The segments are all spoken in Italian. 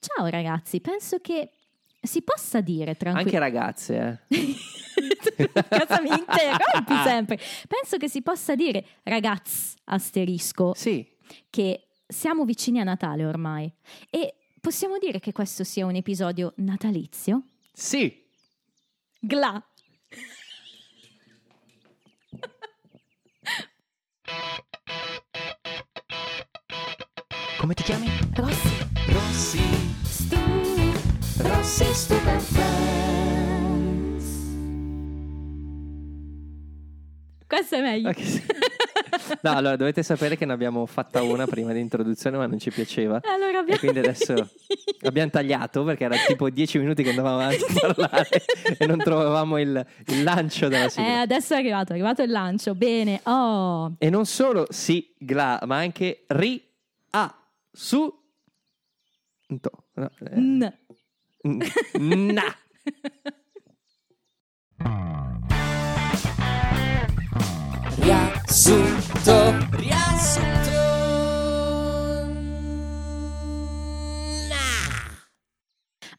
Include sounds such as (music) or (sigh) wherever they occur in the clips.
Ciao ragazzi, penso che si possa dire tranquillamente. Anche ragazze, eh. (laughs) Cosa mi interrompi (laughs) sempre? Penso che si possa dire, ragazzi, asterisco, Sì, che siamo vicini a Natale ormai. E possiamo dire che questo sia un episodio natalizio? sì. Gla. (laughs) Come ti chiami? Rossi. Rossi. Rossi Stupid Questo è meglio. Ok, sì. (laughs) No, allora dovete sapere che ne abbiamo fatta una prima di introduzione, ma non ci piaceva. (laughs) Allora abbiamo... E quindi adesso (laughs) abbiamo tagliato perché era tipo dieci minuti che andavamo avanti a parlare e non trovavamo il, il lancio della Eh, sigla. adesso è arrivato, è arrivato il lancio. Bene. Oh. E non solo sigla, ma anche ri a su. No, eh, N. n- na. Riassunto, riassunto.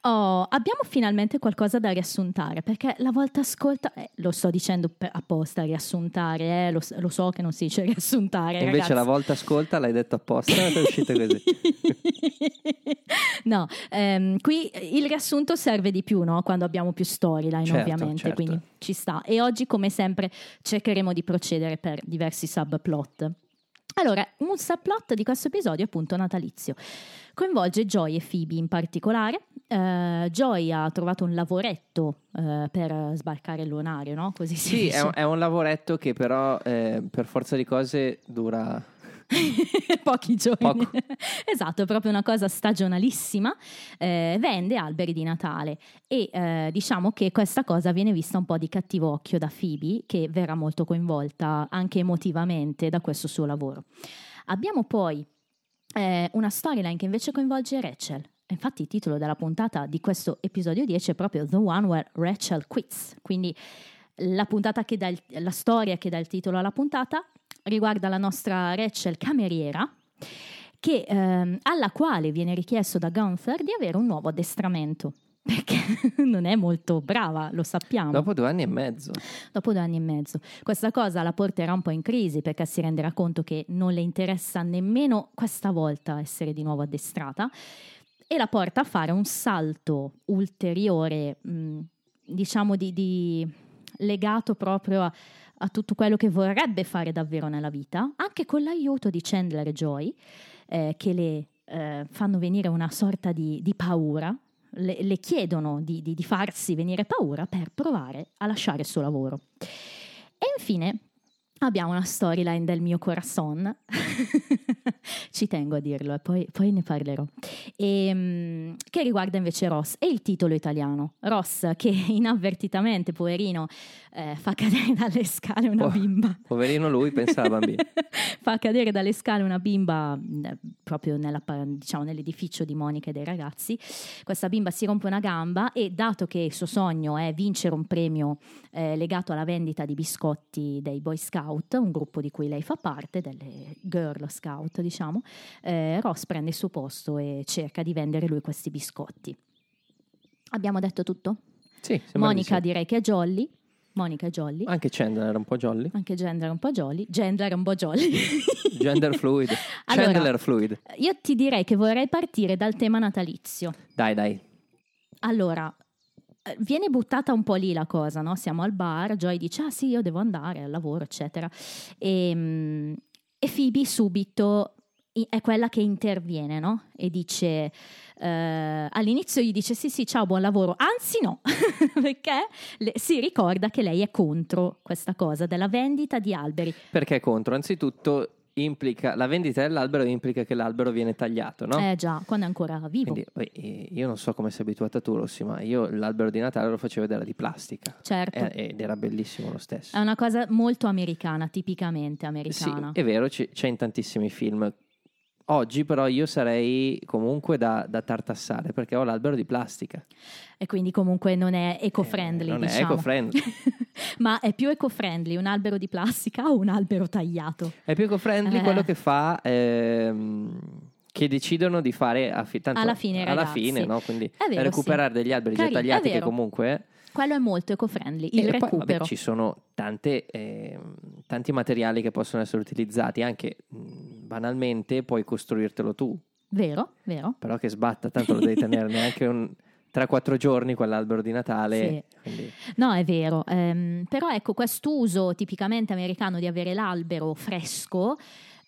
Oh, abbiamo finalmente qualcosa da riassuntare perché la volta ascolta, eh, lo sto dicendo apposta, riassuntare, eh, lo, lo so che non si dice riassuntare. Invece ragazzi. la volta ascolta l'hai detto apposta ed è uscito così. (laughs) no, ehm, qui il riassunto serve di più no? quando abbiamo più storyline Certo, ovviamente, certo. quindi ci sta. E oggi come sempre cercheremo di procedere per diversi subplot. Allora, un subplot di questo episodio è appunto natalizio. Coinvolge Joy e Phoebe in particolare. Eh, Joy ha trovato un lavoretto eh, per sbarcare il lunario, no? Così si Sì, è un, è un lavoretto che però eh, per forza di cose dura (laughs) Pochi giorni. Poco. (laughs) esatto, è proprio una cosa stagionalissima. Eh, vende alberi di Natale e eh, diciamo che questa cosa viene vista un po' di cattivo occhio da Phoebe, che verrà molto coinvolta anche emotivamente da questo suo lavoro. Abbiamo poi eh, una storyline che invece coinvolge Rachel. Infatti il titolo della puntata di questo episodio 10 è proprio The One Where Rachel Quits, quindi la, puntata che dà il- la storia che dà il titolo alla puntata riguarda la nostra Rachel cameriera che, ehm, alla quale viene richiesto da Gunther di avere un nuovo addestramento (laughs) perché non è molto brava, lo sappiamo dopo due anni e mezzo. dopo due anni e mezzo. Questa cosa la porterà un po' in crisi perché si renderà conto che non le interessa nemmeno questa volta essere di nuovo addestrata e la porta a fare un salto ulteriore, mh, diciamo di, di- legato proprio a, a tutto quello che vorrebbe fare davvero nella vita, anche con l'aiuto di Chandler e Joy, eh, che le eh, fanno venire una sorta di, di paura, le, le chiedono di, di- di farsi venire paura per provare a lasciare il suo lavoro. E infine abbiamo una storyline del mio corazon, (laughs) ci tengo a dirlo e poi, poi ne parlerò, Ehm, che riguarda invece Ross e il titolo italiano. Ross che (laughs) inavvertitamente, poverino, eh, fa cadere dalle scale una Oh. bimba. Poverino lui, pensa alla bambina. (laughs) fa cadere dalle scale una bimba mh, proprio nella diciamo, nell'edificio di Monica e dei ragazzi. Questa bimba si rompe una gamba e dato che il suo sogno è vincere un premio eh, legato alla vendita di biscotti dei Boy Scout, un gruppo di cui lei fa parte, delle Girl Scout diciamo, eh, Ross prende il suo posto e cerca di vendere lui questi biscotti. Abbiamo detto tutto? Sì, Monica di direi che è jolly. Monica è jolly. sì. Anche Chandler era un po' jolly. Anche Gender è un po' jolly. Gender è un po' jolly. (laughs) Gender fluid. (laughs) Allora- Chandler fluid. Io ti direi che vorrei partire dal tema natalizio. Dai, dai. Allora, viene buttata un po' lì la cosa, no? Siamo al bar, Joy dice, ah sì, io devo andare al lavoro, eccetera. E, mm, e Phoebe subito è quella che interviene, no? E dice, eh, all'inizio gli dice, sì sì, ciao, buon lavoro. Anzi no, (laughs) perché le- si ricorda che lei è contro questa cosa della vendita di alberi. Perché è contro? Anzitutto implica la vendita dell'albero implica che l'albero viene tagliato, no? Eh già, quando è ancora vivo. Quindi io non so come sei abituata tu, Rossi, ma io l'albero di Natale lo facevo ed era di plastica. Certo. Eh, Ed era bellissimo lo stesso. È una cosa molto americana, tipicamente Sì, americana. è vero, c'è in tantissimi film. Oggi però io sarei comunque da, da tartassare perché ho l'albero di plastica. E quindi comunque non è eco-friendly, Eh, non è diciamo. eco-friendly. (laughs) Ma è più eco-friendly un albero di plastica o un albero tagliato? È più eco-friendly Eh. quello che fa... ehm, che decidono di fare a fi- tanto Alla fine, alla ragazzi. fine, no? Quindi È vero, recuperare degli alberi Cari- già è tagliati che comunque Quello è molto eco-friendly, e il poi, vabbè, recupero. ci sono tante, ehm, tanti materiali che possono essere utilizzati anche banalmente puoi costruirtelo tu Vero, vero. però che sbatta tanto lo devi tenere (laughs) neanche un 3-4 giorni quell'albero di Natale quindi- No, è vero. ehm, però ecco, quest'uso tipicamente americano di avere l'albero fresco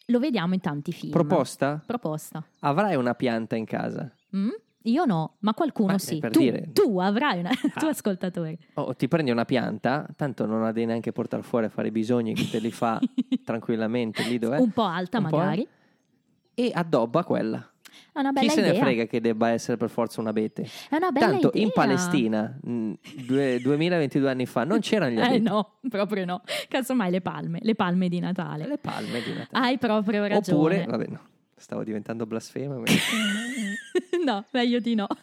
lo vediamo in tanti film. proposta Proposta. avrai una pianta in casa Mm? Io no, ma qualcuno Ma, sì. eh, Tu, dire- tu avrai una... (laughs) tu Ah. ascoltatore. o ti prendi una pianta tanto non la devi neanche portare fuori a fare i bisogni che te li fa (laughs) tranquillamente lì dove Un po' alta Un po', magari. e addobba quella È una chi bella se ne idea. frega che debba essere per forza un abete È una bella Tanto idea. in Palestina, due- 2022 anni fa, non c'erano gli (laughs) Eh abeti. no, proprio no. Casomai le palme, le palme di Natale. Le palme di Natale. Hai proprio ragione. Oppure, vabbè, no, stavo diventando blasfemo. ma- (laughs) no, meglio di no. (laughs)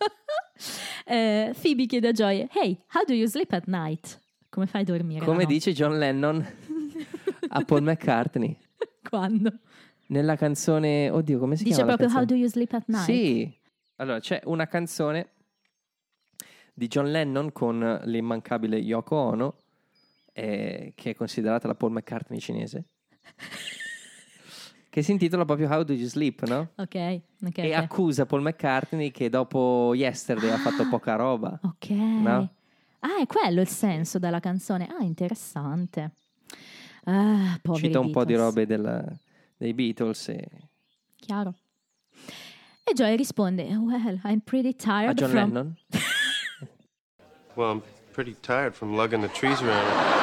Eh, Phoebe chiede a Joy, hey, how do you sleep at night? Come fai a dormire? Come la notte?" dice John Lennon a Paul McCartney (laughs) Quando? nella canzone, oddio, come si Dice chiama? la proprio how do you sleep at night? Sì. Allora, c'è una canzone di John Lennon con l'immancabile Yoko Ono, eh, che è considerata la Paul McCartney cinese, che si intitola proprio How Do You Sleep, no? Ok, ok. e ok. accusa Paul McCartney che dopo Yesterday ha fatto Ah. poca roba. Ok. No? Ah, è quello il senso della canzone. Ah, interessante. Ah, poveri Cita un po' di Beatles. robe del- dei Beatles e Chiaro. E Joy risponde, well, I'm pretty a tired John from... Lennon. (laughs) Well, I'm pretty tired from lugging the trees around.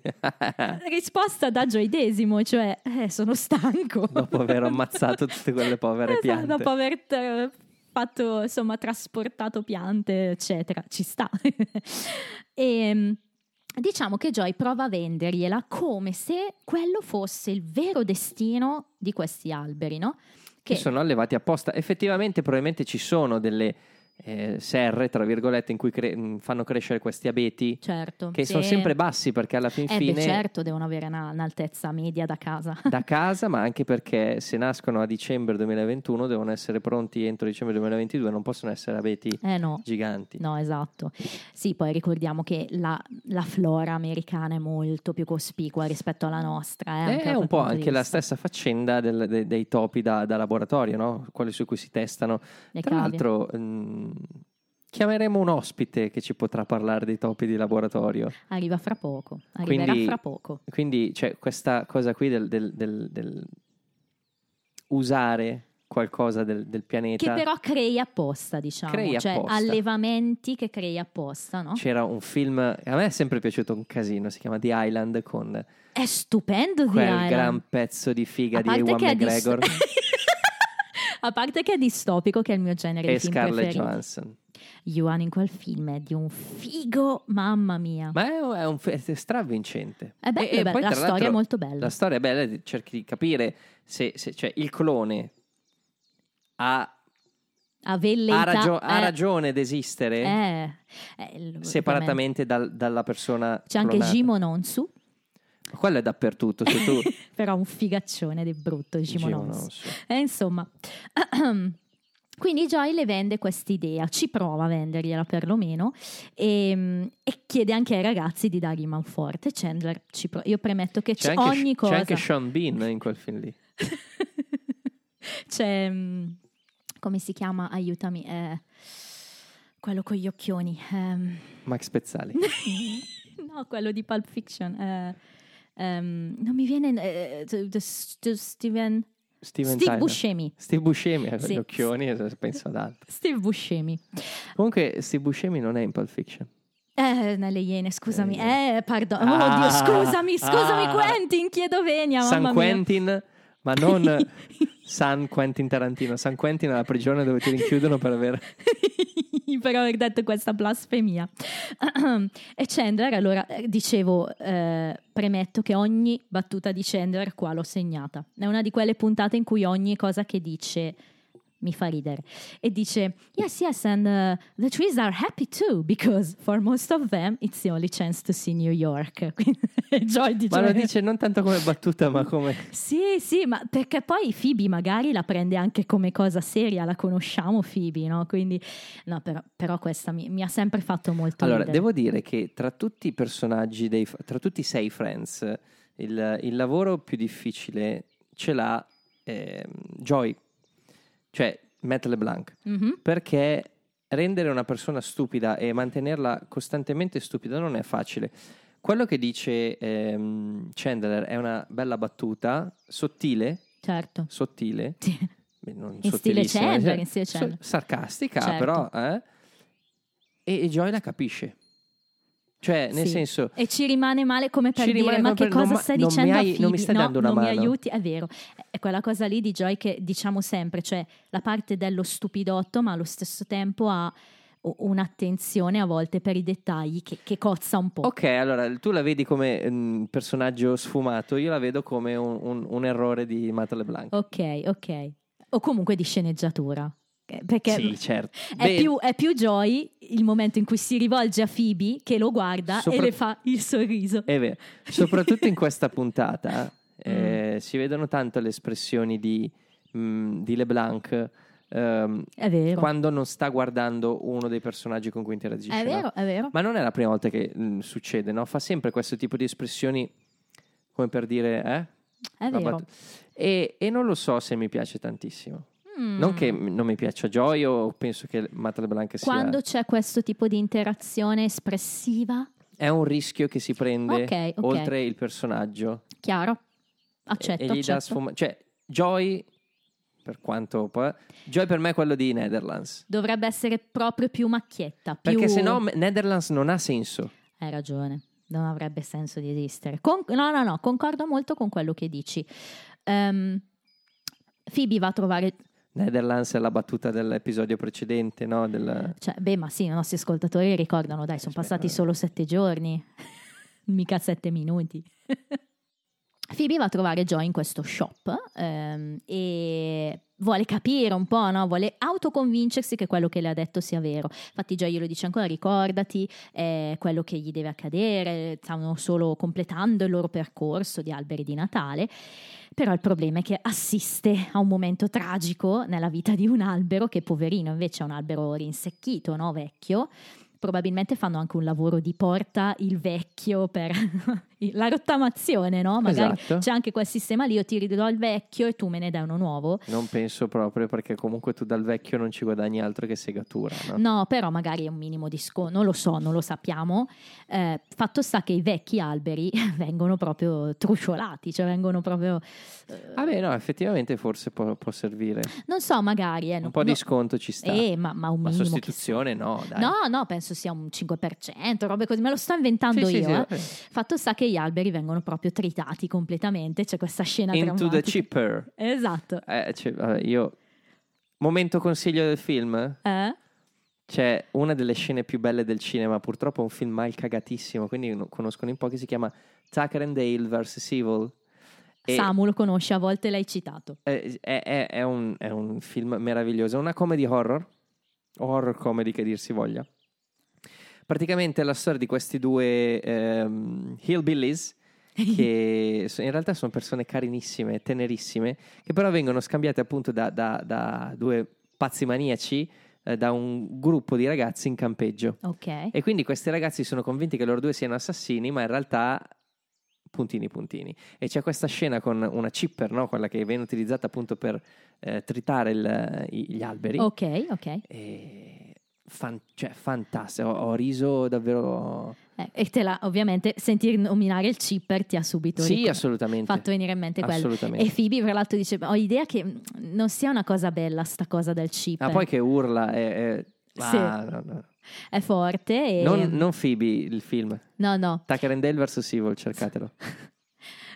(laughs) Risposta da Gioidesimo, cioè, eh, sono stanco. dopo aver ammazzato tutte quelle povere Esatto, piante. Dopo aver eh, fatto, insomma, trasportato piante, eccetera, ci sta. (laughs) e mm, diciamo che Joy prova a vendergliela come se quello fosse il vero destino di questi alberi, no? che sono allevati apposta. Effettivamente, probabilmente ci sono delle eh, serre, tra virgolette, in cui cre- mh, fanno crescere questi abeti certo, che sì. sono sempre bassi perché alla fin Eh fine beh, certo, devono avere una- un'altezza media da casa. da (laughs) casa, ma anche perché se nascono a dicembre 2021 devono essere pronti entro dicembre 2022, non possono essere abeti Eh no. giganti. No, esatto. Sì, poi ricordiamo che la, la flora americana è molto più cospicua rispetto alla nostra. eh, anche È da un po' anche la stessa faccenda del- de- dei topi da, da laboratorio, no? quelli su cui si testano. Le Tra cavie. l'altro, mh, chiameremo un ospite che ci potrà parlare dei topi di laboratorio. Arriva fra poco. Arriverà Quindi- fra poco. Quindi c'è questa cosa qui del, del- del- del usare qualcosa del, del pianeta. Che però crei apposta, diciamo. Crei cioè apposta. allevamenti che crei apposta, no? C'era un film, a me è sempre piaciuto un casino, si chiama The Island con È stupendo The quel Island. gran pezzo di figa A di Ewan è dis- McGregor (laughs) A parte che è distopico, che è il mio genere e di film Scarlett preferito. Johansson. Ewan in quel film è di un figo, mamma mia. Ma è, è un è stravincente. È be- E- e è be- poi, la storia è molto bella. La storia è bella, cerchi di capire se, se- cioè, il clone ha, Ha ragio- eh, ragione ad esistere eh, eh, separatamente dal- dalla persona C'è anche clonata. Jimon Onsu, Ma Quello è dappertutto, se tu... (laughs) però un figaccione di brutto. Onsu. E insomma, (clears throat) quindi Joy le vende quest'idea, ci prova a vendergliela perlomeno e, e chiede anche ai ragazzi di dargli manforte. Chandler, ci pro- io premetto che C'è c'è, anche, ogni c'è cosa. anche Sean Bean in quel film lì. (laughs) c'è, mm, come si chiama? Aiutami, eh, quello con gli occhioni. ehm, Max Pezzali. (laughs) no, quello di Pulp Fiction. eh, ehm, non mi viene... eh, the Steven... Steven Steve Tyler. Buscemi. Steve Buscemi ha Sì. gli occhioni e penso ad altro. Steve Buscemi. Comunque Steve Buscemi non è in Pulp Fiction. Eh, nelle Iene, scusami. Eh, Eh, pardon. Ah, Oddio, scusami, scusami, ah. Quentin, chiedo venia, San mamma mia. Quentin, ma non San Quentin Tarantino. San Quentin è la prigione dove ti rinchiudono per aver... (laughs) per aver detto questa blasfemia. (clears throat) e Chandler, allora, eh, dicevo, eh, premetto che ogni battuta di Chandler qua l'ho segnata. È una di quelle puntate in cui ogni cosa che dice mi fa ridere. E dice, yes, yes, and uh, the trees are happy too, because for most of them it's the only chance to see New York. (laughs) Joy dice, Ma lo dice non tanto come battuta, ma come... Sì, sì, ma perché poi Phoebe magari la prende anche come cosa seria, la conosciamo Phoebe, no? Quindi, no, però, però questa mi, mi ha sempre fatto molto Allora, ridere. devo dire che tra tutti i personaggi, dei, tra tutti i sei Friends, il, il lavoro più difficile ce l'ha ehm, Joy, cioè Matt LeBlanc, Mhm. perché rendere una persona stupida e mantenerla costantemente stupida non è facile. Quello che dice ehm, Chandler è una bella battuta, sottile, Certo. sottile, Sì. non In stile Chandler, cioè, in stile Chandler. sarcastica, Certo. però, eh? e, e Joy la capisce. Cioè, nel Sì. senso, E ci rimane male come per dire, ma come che per- non cosa ma- stai non dicendo mi hai- non mi stai No, dando una non mi mano. aiuti, è vero. È quella cosa lì di Joy che diciamo sempre, cioè la parte dello stupidotto, ma allo stesso tempo ha un'attenzione a volte per i dettagli che, che cozza un po'. ok, allora tu la vedi come un personaggio sfumato, io la vedo come un, un- un errore di Matt LeBlanc. Ok, ok. O comunque di sceneggiatura. Eh, Perché Sì, certo. è, Beh, più, è più Joy il momento in cui si rivolge a Phoebe che lo guarda Sopra- e le fa il sorriso. È vero, soprattutto in questa (laughs) puntata Mm. eh, si vedono tanto le espressioni di, mm, di LeBlanc vero. quando non sta guardando uno dei personaggi con cui interagisce. È no? vero, è vero. Ma non è la prima volta che mm, succede, no? Fa sempre questo tipo di espressioni come per dire, eh? È vero. E, e non lo so se mi piace tantissimo. Mm. Non che m- non mi piaccia Joy o penso che Matt LeBlanc sia... Quando c'è questo tipo di interazione espressiva, È un rischio che si prende Ok, ok. oltre il personaggio. chiaro, accetto, e gli dà accetto. sfuma- Cioè, Joy, per quanto... poi- Joy per me è quello di Netherlands. Dovrebbe essere proprio più macchietta. Più... Perché se no Netherlands non ha senso. Hai ragione, non avrebbe senso di esistere. Con- No, no, no, concordo molto con quello che dici. Ehm, Phoebe va a trovare... Netherlands è la battuta dell'episodio precedente, no? Del... Cioè, beh, ma sì, i nostri ascoltatori ricordano, dai, sono passati eh. solo sette giorni, (laughs) mica sette minuti. (laughs) Phoebe va a trovare Joy in questo shop ehm, e vuole capire un po', no? vuole autoconvincersi che quello che le ha detto sia vero. Infatti Joy glielo dice ancora, ricordati, è quello che gli deve accadere, stanno solo completando il loro percorso di alberi di Natale. Però il problema è che assiste a un momento tragico nella vita di un albero, che poverino invece è un albero rinsecchito, no? vecchio. Probabilmente fanno anche un lavoro di porta il vecchio per la rottamazione, no? Magari Esatto. c'è anche quel sistema lì, io ti ridò il vecchio e tu me ne dai uno nuovo. Non penso proprio perché comunque tu dal vecchio non ci guadagni altro che segatura, no? No, però magari è un minimo di sconto, non lo so, non lo sappiamo. Eh, fatto sta che i vecchi alberi (laughs) vengono proprio truciolati, cioè vengono proprio... eh, Vabbè, no, effettivamente forse può, può servire. non so, magari... Eh, Un no- po' di sconto ci sta. Eh, ma, ma un minimo... sostituzione no, dai. No, no, penso sia un 5%, robe così, me lo sto inventando Sì, sì, io. sì, eh. vabbè. Fatto sta che gli alberi vengono proprio tritati completamente, c'è questa scena Into the drammatica. chipper. Esatto. Eh, cioè, vabbè, io... Momento consiglio del film? Eh? C'è una delle scene più belle del cinema, purtroppo è un film mal cagatissimo, quindi conoscono in pochi, si chiama Tucker and Dale vs. Evil. E- Samu lo conosce, a volte l'hai citato. È, è- è- è un, è un film meraviglioso, è una comedy horror, horror comedy che dir si voglia. Praticamente è la storia di questi due ehm, hillbillies (laughs) che in realtà sono persone carinissime, tenerissime, che però vengono scambiate appunto da, da- da due pazzi maniaci, eh, da un gruppo di ragazzi in campeggio. Ok. E quindi questi ragazzi sono convinti che loro due siano assassini, ma in realtà puntini puntini. E c'è questa scena con una chipper, no? quella che viene utilizzata appunto per eh, tritare il- gli alberi. Ok, ok. E fan- cioè, fantastico, ho, ho riso davvero. Eh, e te la, ovviamente, sentir nominare il chipper ti ha subito Sì, fatto venire in mente quello. E Phoebe, tra l'altro, dice: Ho idea che non sia una cosa bella sta cosa del chipper. Ah, poi che urla è. è- Sì. Ah, no, no. È forte. E... Non, non Phoebe il film. No, no. Tucker and Dale vs. Evil, cercatelo. (laughs)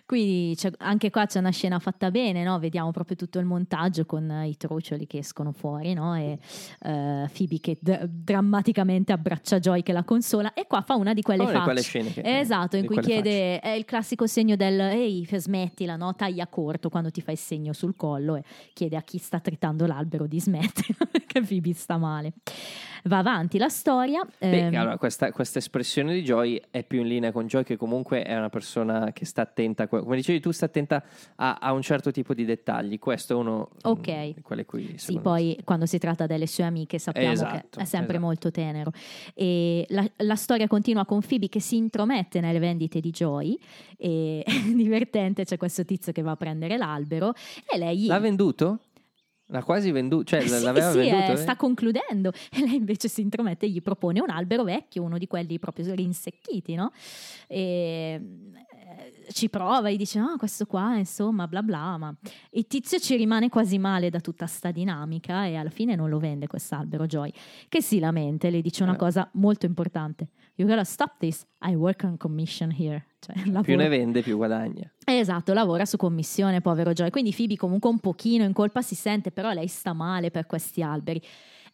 Qui c'è- anche qua c'è una scena fatta bene, no? vediamo proprio tutto il montaggio con i trucioli che escono fuori no? e eh, Phoebe che d- drammaticamente abbraccia Joy che la consola e qua fa una di quelle facce. quelle scene che- esatto, in cui chiede, è il classico segno del ehi smettila, no? taglia corto quando ti fai il segno sul collo e chiede a chi sta tritando l'albero di smettere (laughs) perché Phoebe sta male. Va avanti la storia. Beh, ehm, allora, questa, questa espressione di Joy è più in linea con Joy, che comunque è una persona che sta attenta, a come dicevi tu, sta attenta a, a un certo tipo di dettagli. Questo è uno Ok. mm, di quelle qui. Sì, me, poi quando si tratta delle sue amiche sappiamo Esatto, che è sempre esatto. molto tenero. E la, la storia continua con Phoebe che si intromette nelle vendite di Joy e (laughs) divertente, c'è questo tizio che va a prendere l'albero e lei. L'ha venduto? L'ha quasi venduto? Cioè, Eh sì, l'aveva sì, venduto? eh, eh? sta concludendo e lei invece si intromette e gli propone un albero vecchio, uno di quelli proprio rinsecchiti, no? E eh, ci prova e dice: No, questo qua, insomma, bla bla. Ma il tizio ci rimane quasi male da tutta sta dinamica e alla fine non lo vende quest'albero Joy, che si lamenta e le dice una Eh. cosa molto importante: You gotta stop this. I work on commission here. Cioè, (laughs) Più ne vende, più guadagna. Esatto, lavora su commissione, povero Joy. Quindi Phoebe comunque un pochino in colpa si sente, però lei sta male per questi alberi.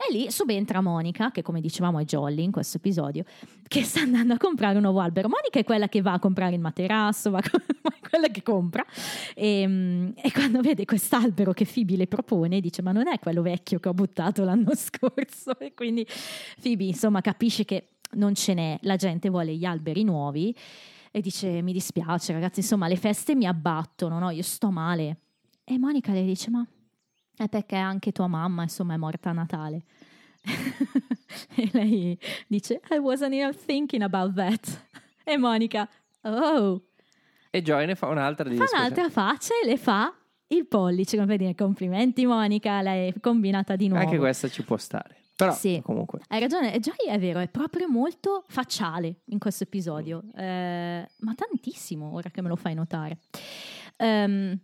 E lì subentra Monica, che come dicevamo è Jolly in questo episodio, che sta andando a comprare un nuovo albero. Monica è quella che va a comprare il materasso, va (laughs) è quella che compra. E, mm, e quando vede quest'albero che Phoebe le propone, dice: Ma non è quello vecchio che ho buttato l'anno (laughs) scorso. E quindi Phoebe, insomma, capisce che non ce n'è, la gente vuole gli alberi nuovi e dice mi dispiace ragazzi insomma le feste mi abbattono no? io sto male. E Monica le dice ma è perché anche tua mamma insomma è morta a Natale. (laughs) E lei dice I wasn't even thinking about that. (laughs) E Monica oh. E Joy ne fa un'altra di fa un'altra faccia e le fa il pollice. Come per dire complimenti Monica l'hai combinata di nuovo. Anche questa ci può stare. Però, Sì. comunque. Hai ragione, Joy è vero, è proprio molto facciale in questo episodio, eh, ma tantissimo ora che me lo fai notare. Ehm,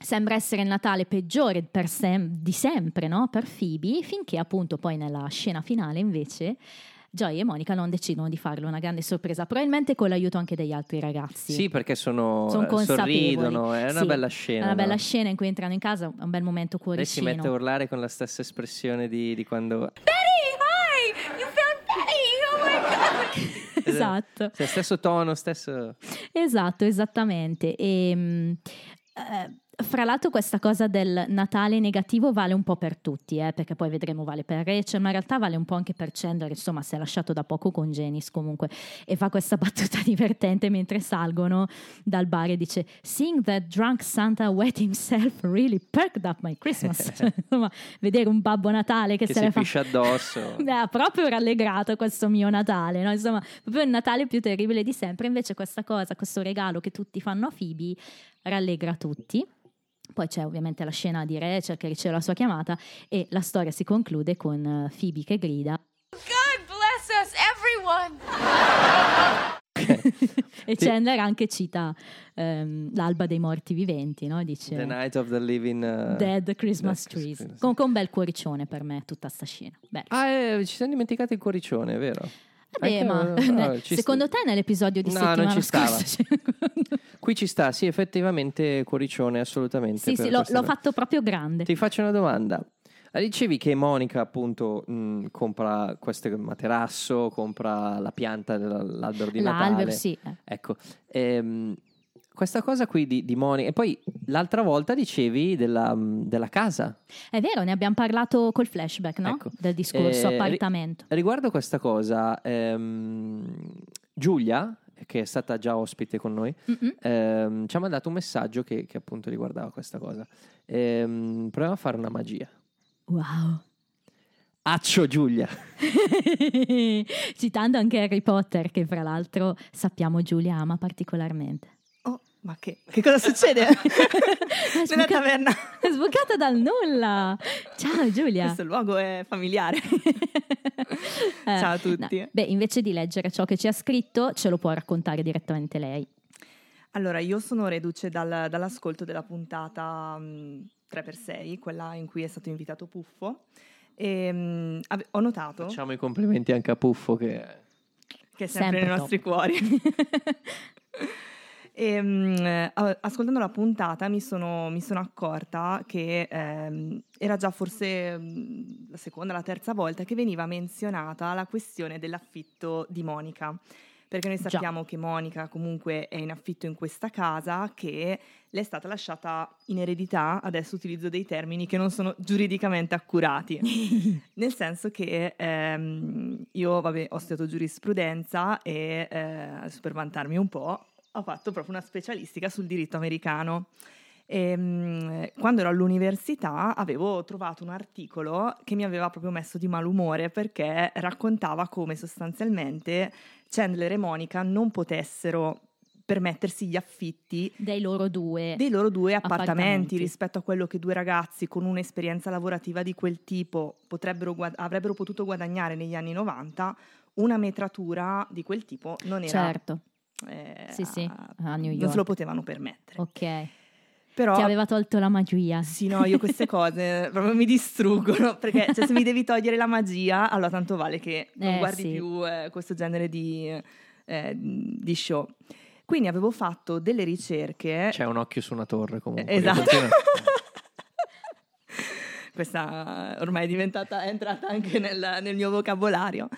sembra essere il Natale peggiore per sem- di sempre no? per Phoebe, finché appunto poi nella scena finale invece Joy e Monica non decidono di farlo, una grande sorpresa, probabilmente con l'aiuto anche degli altri ragazzi. Sì, perché sono, Sono eh, consapevoli. sorridono, è una Sì, bella È scena. una bella no? scena in cui entrano in casa, è un bel momento Lei si cuoricino. mette a urlare con la stessa espressione di, di quando... Hi! You found Betty! Oh my god! (laughs) esatto. Cioè, stesso tono, stesso... Esatto, esattamente. E, mm, eh, fra l'altro questa cosa del Natale negativo vale un po' per tutti, eh, perché poi vedremo vale per Rachel, ma in realtà vale un po' anche per Chandler, insomma si è lasciato da poco con Janice comunque, e fa questa (laughs) battuta divertente mentre salgono dal bar e dice Seeing that drunk Santa wet himself really perked up my Christmas. (laughs) Cioè, insomma, vedere un Babbo Natale che, che se si ne fa addosso. mi (laughs) ha proprio rallegrato questo mio Natale, no? insomma, proprio il Natale più terribile di sempre. Invece, questa cosa, questo regalo che tutti fanno a Phoebe, rallegra tutti. Poi c'è ovviamente la scena di Rachel che riceve la sua chiamata e la storia si conclude con eh, Phoebe che grida God bless us, everyone! (laughs) e Chandler anche cita ehm, l'alba dei morti viventi, no? dice The Night of the Living... uh, Dead Christmas Dead Trees. Christmas. Comunque un bel cuoricione per me tutta sta scena. Bello. Ah, eh, ci siamo dimenticati il cuoricione, è vero? Vabbè, Anche- ma ah, ci secondo sta- te nell'episodio di No, settimana non ci stava. (laughs) scorsa Qui ci sta, sì, effettivamente cuoricione, assolutamente. Sì, sì, l'ho, l'ho fatto proprio grande. Ti faccio una domanda. Dicevi che Monica appunto mh, compra questo materasso, compra la pianta dell'albero di Natale. L'albero, sì. eh. Ecco, ehm, questa cosa qui di, di Monica. E poi l'altra volta dicevi della, mh, della casa. È vero, ne abbiamo parlato col flashback, no? Ecco. Del discorso Eh, appartamento. Riguardo questa cosa, ehm, Giulia, che è stata già ospite con noi, ehm, ci ha mandato un messaggio che, che appunto riguardava questa cosa. Ehm, proviamo a fare una magia. Wow. Accio Giulia! (laughs) Citando anche Harry Potter, che fra l'altro sappiamo Giulia ama particolarmente. Ma che, che cosa succede? (laughs) (laughs) Nella taverna. è sbucata dal nulla. Ciao Giulia. Questo luogo è familiare. (laughs) Eh, Ciao a tutti. no. Beh, invece di leggere ciò che ci ha scritto, ce lo può raccontare direttamente lei. Allora, io sono reduce dal- dall'ascolto della puntata mm, 3x6, quella in cui è stato invitato Puffo. E mm, ave- ho notato Facciamo i complimenti anche a Puffo che... che è sempre, Sempre nei nostri cuori. E, mm, a- ascoltando la puntata mi sono, mi sono accorta che ehm, era già forse mm, la seconda, la terza volta che veniva menzionata la questione dell'affitto di Monica. Perché noi Già. sappiamo che Monica comunque è in affitto in questa casa, che le è stata lasciata in eredità, adesso utilizzo dei termini che non sono giuridicamente accurati. (laughs) Nel senso che ehm, io, vabbè, ho studiato giurisprudenza e eh, per vantarmi un po', ho fatto proprio una specialistica sul diritto americano. Ehm, quando ero all'università avevo trovato un articolo che mi aveva proprio messo di malumore perché raccontava come sostanzialmente Chandler e Monica non potessero permettersi gli affitti Dei loro due. dei loro due appartamenti, Appartamenti. rispetto a quello che due ragazzi con un'esperienza lavorativa di quel tipo potrebbero guad- avrebbero potuto guadagnare negli anni 90, una metratura di quel tipo non era Certo, eh, sì, sì, a- New non se lo York. potevano permettere. Ok. Però Ti aveva tolto la magia. sì, no, io queste cose (laughs) proprio mi distruggono perché cioè, se mi devi togliere la magia, allora tanto vale che non Eh, guardi sì. più eh, questo genere di, eh, di show. Quindi avevo fatto delle ricerche C'è un occhio su una torre comunque. Esatto. Continua. (laughs) Questa ormai è diventata, è entrata anche nel, nel mio vocabolario.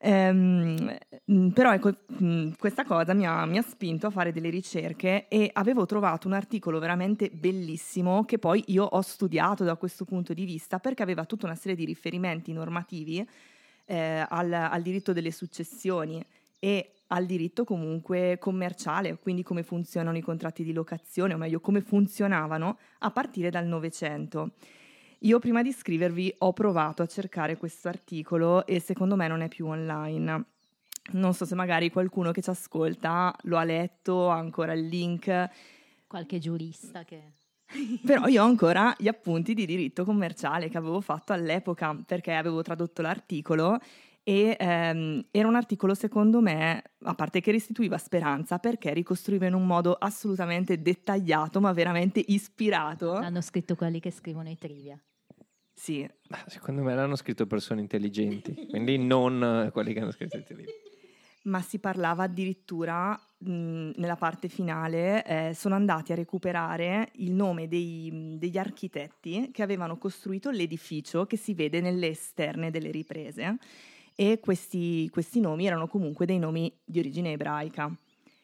Ehm, mh, però ecco, mh, questa cosa mi ha, mi ha spinto a fare delle ricerche e avevo trovato un articolo veramente bellissimo che poi io ho studiato da questo punto di vista perché aveva tutta una serie di riferimenti normativi eh, al, al diritto delle successioni e al diritto comunque commerciale, quindi come funzionano i contratti di locazione, o meglio come funzionavano a partire dal Novecento. Io prima di scrivervi ho provato a cercare questo articolo e secondo me non è più online. Non so se magari qualcuno che ci ascolta lo ha letto, ha ancora il link, Qualche giurista che... (laughs) però io ho ancora gli appunti di diritto commerciale che avevo fatto all'epoca perché avevo tradotto l'articolo e ehm, era un articolo secondo me, a parte che restituiva speranza, perché ricostruiva in un modo assolutamente dettagliato ma veramente ispirato. Hanno scritto quelli che scrivono i trivia. Sì, Ma Secondo me l'hanno scritto persone intelligenti, quindi non eh, quelli che hanno scritto i libri. ma si parlava addirittura mh, nella parte finale, eh, sono andati a recuperare il nome dei- degli architetti che avevano costruito l'edificio che si vede nelle esterne delle riprese e questi, questi nomi erano comunque dei nomi di origine ebraica.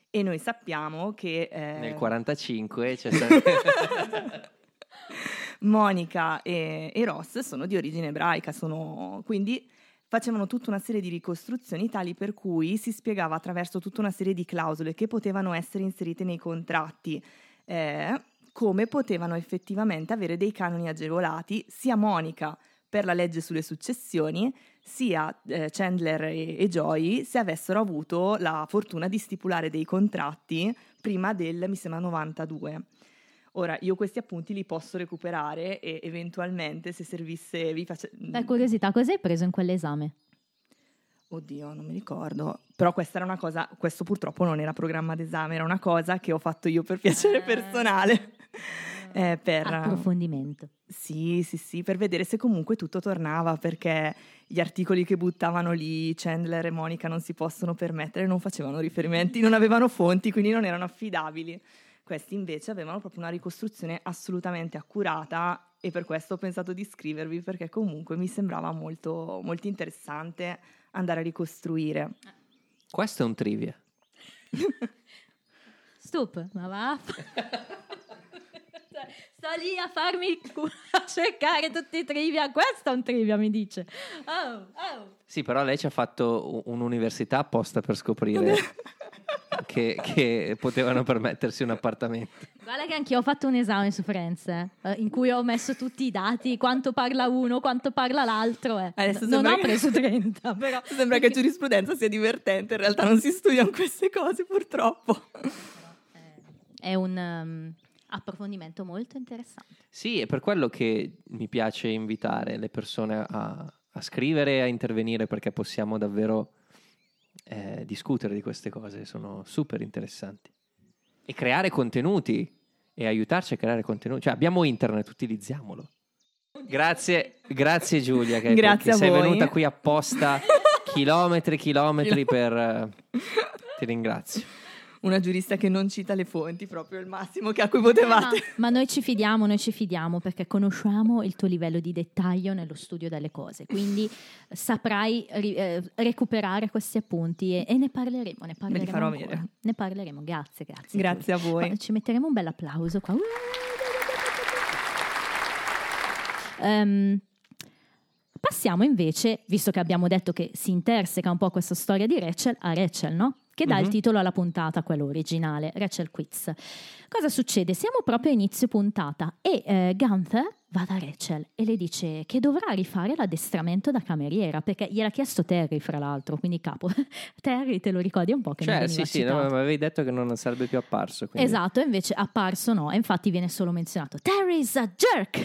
E noi sappiamo che eh, Nel 45 c'è stato... (laughs) Monica e, e Ross sono di origine ebraica, sono- quindi facevano tutta una serie di ricostruzioni tali per cui si spiegava attraverso tutta una serie di clausole che potevano essere inserite nei contratti, eh, come potevano effettivamente avere dei canoni agevolati sia Monica per la legge sulle successioni, sia eh, Chandler e, e Joy se avessero avuto la fortuna di stipulare dei contratti prima del, mi sembra, 92. Ora, io questi appunti li posso recuperare e eventualmente se servisse vi faccio... Per curiosità, cosa hai preso in quell'esame? Oddio, non mi ricordo. Però questa era una cosa, questo purtroppo non era programma d'esame, era una cosa che ho fatto io per piacere Ah. personale. Eh, per, Approfondimento. sì, sì, sì, per vedere se comunque tutto tornava, perché gli articoli che buttavano lì Chandler e Monica non si possono permettere, non facevano riferimenti, non avevano fonti, quindi non erano affidabili. Questi invece avevano proprio una ricostruzione assolutamente accurata e per questo ho pensato di scrivervi, perché comunque mi sembrava molto, molto interessante andare a ricostruire. Questo è un trivia. (laughs) Stup, ma va. (laughs) Cioè, Sto lì a farmi il culo, a cercare tutti i trivia. Questo è un trivia, mi dice. Oh, oh. Sì, però lei ci ha fatto un'università apposta per scoprire (laughs) che, che potevano permettersi un appartamento. Guarda che anch'io ho fatto un esame su Friends, eh, in cui ho messo tutti i dati, quanto parla uno, quanto parla l'altro. eh. Adesso non ho che- preso 30, (laughs) però... Sembra che giurisprudenza sia divertente, in realtà non si studiano queste cose purtroppo. È un um, approfondimento molto interessante. Sì, è per quello che mi piace invitare le persone a, a scrivere e a intervenire perché possiamo davvero eh, discutere di queste cose, sono super interessanti. E creare contenuti e aiutarci a creare contenuti. Cioè abbiamo internet, utilizziamolo. Grazie, grazie Giulia che, Grazie che sei voi. venuta qui apposta (laughs) chilometri e chilometri per... eh, ti ringrazio. Una giurista che non cita le fonti, proprio il massimo che a cui potevate. Ma, ma noi ci fidiamo, noi ci fidiamo perché conosciamo il tuo livello di dettaglio nello studio delle cose, quindi saprai ri- eh, recuperare questi appunti e, e ne parleremo, ne parleremo farò ancora. avere. Ne parleremo, grazie, grazie. Grazie a voi. Ma Ci metteremo un bel applauso qua. Ehm, passiamo invece, visto che abbiamo detto che si interseca un po' questa storia di Rachel, a Rachel, no? Che dà il Mhm. titolo alla puntata, quello originale, Rachel Quiz. Cosa succede? Siamo proprio a inizio puntata e eh, Gunther va da Rachel e le dice che dovrà rifare l'addestramento da cameriera perché gliel'ha chiesto Terry, fra l'altro, quindi capo. (laughs) Terry, te lo ricordi un po' che non Cioè, veniva sì, sì, no, ma avevi detto che non sarebbe più apparso. quindi- Esatto, invece apparso no, e infatti viene solo menzionato Terry's a jerk.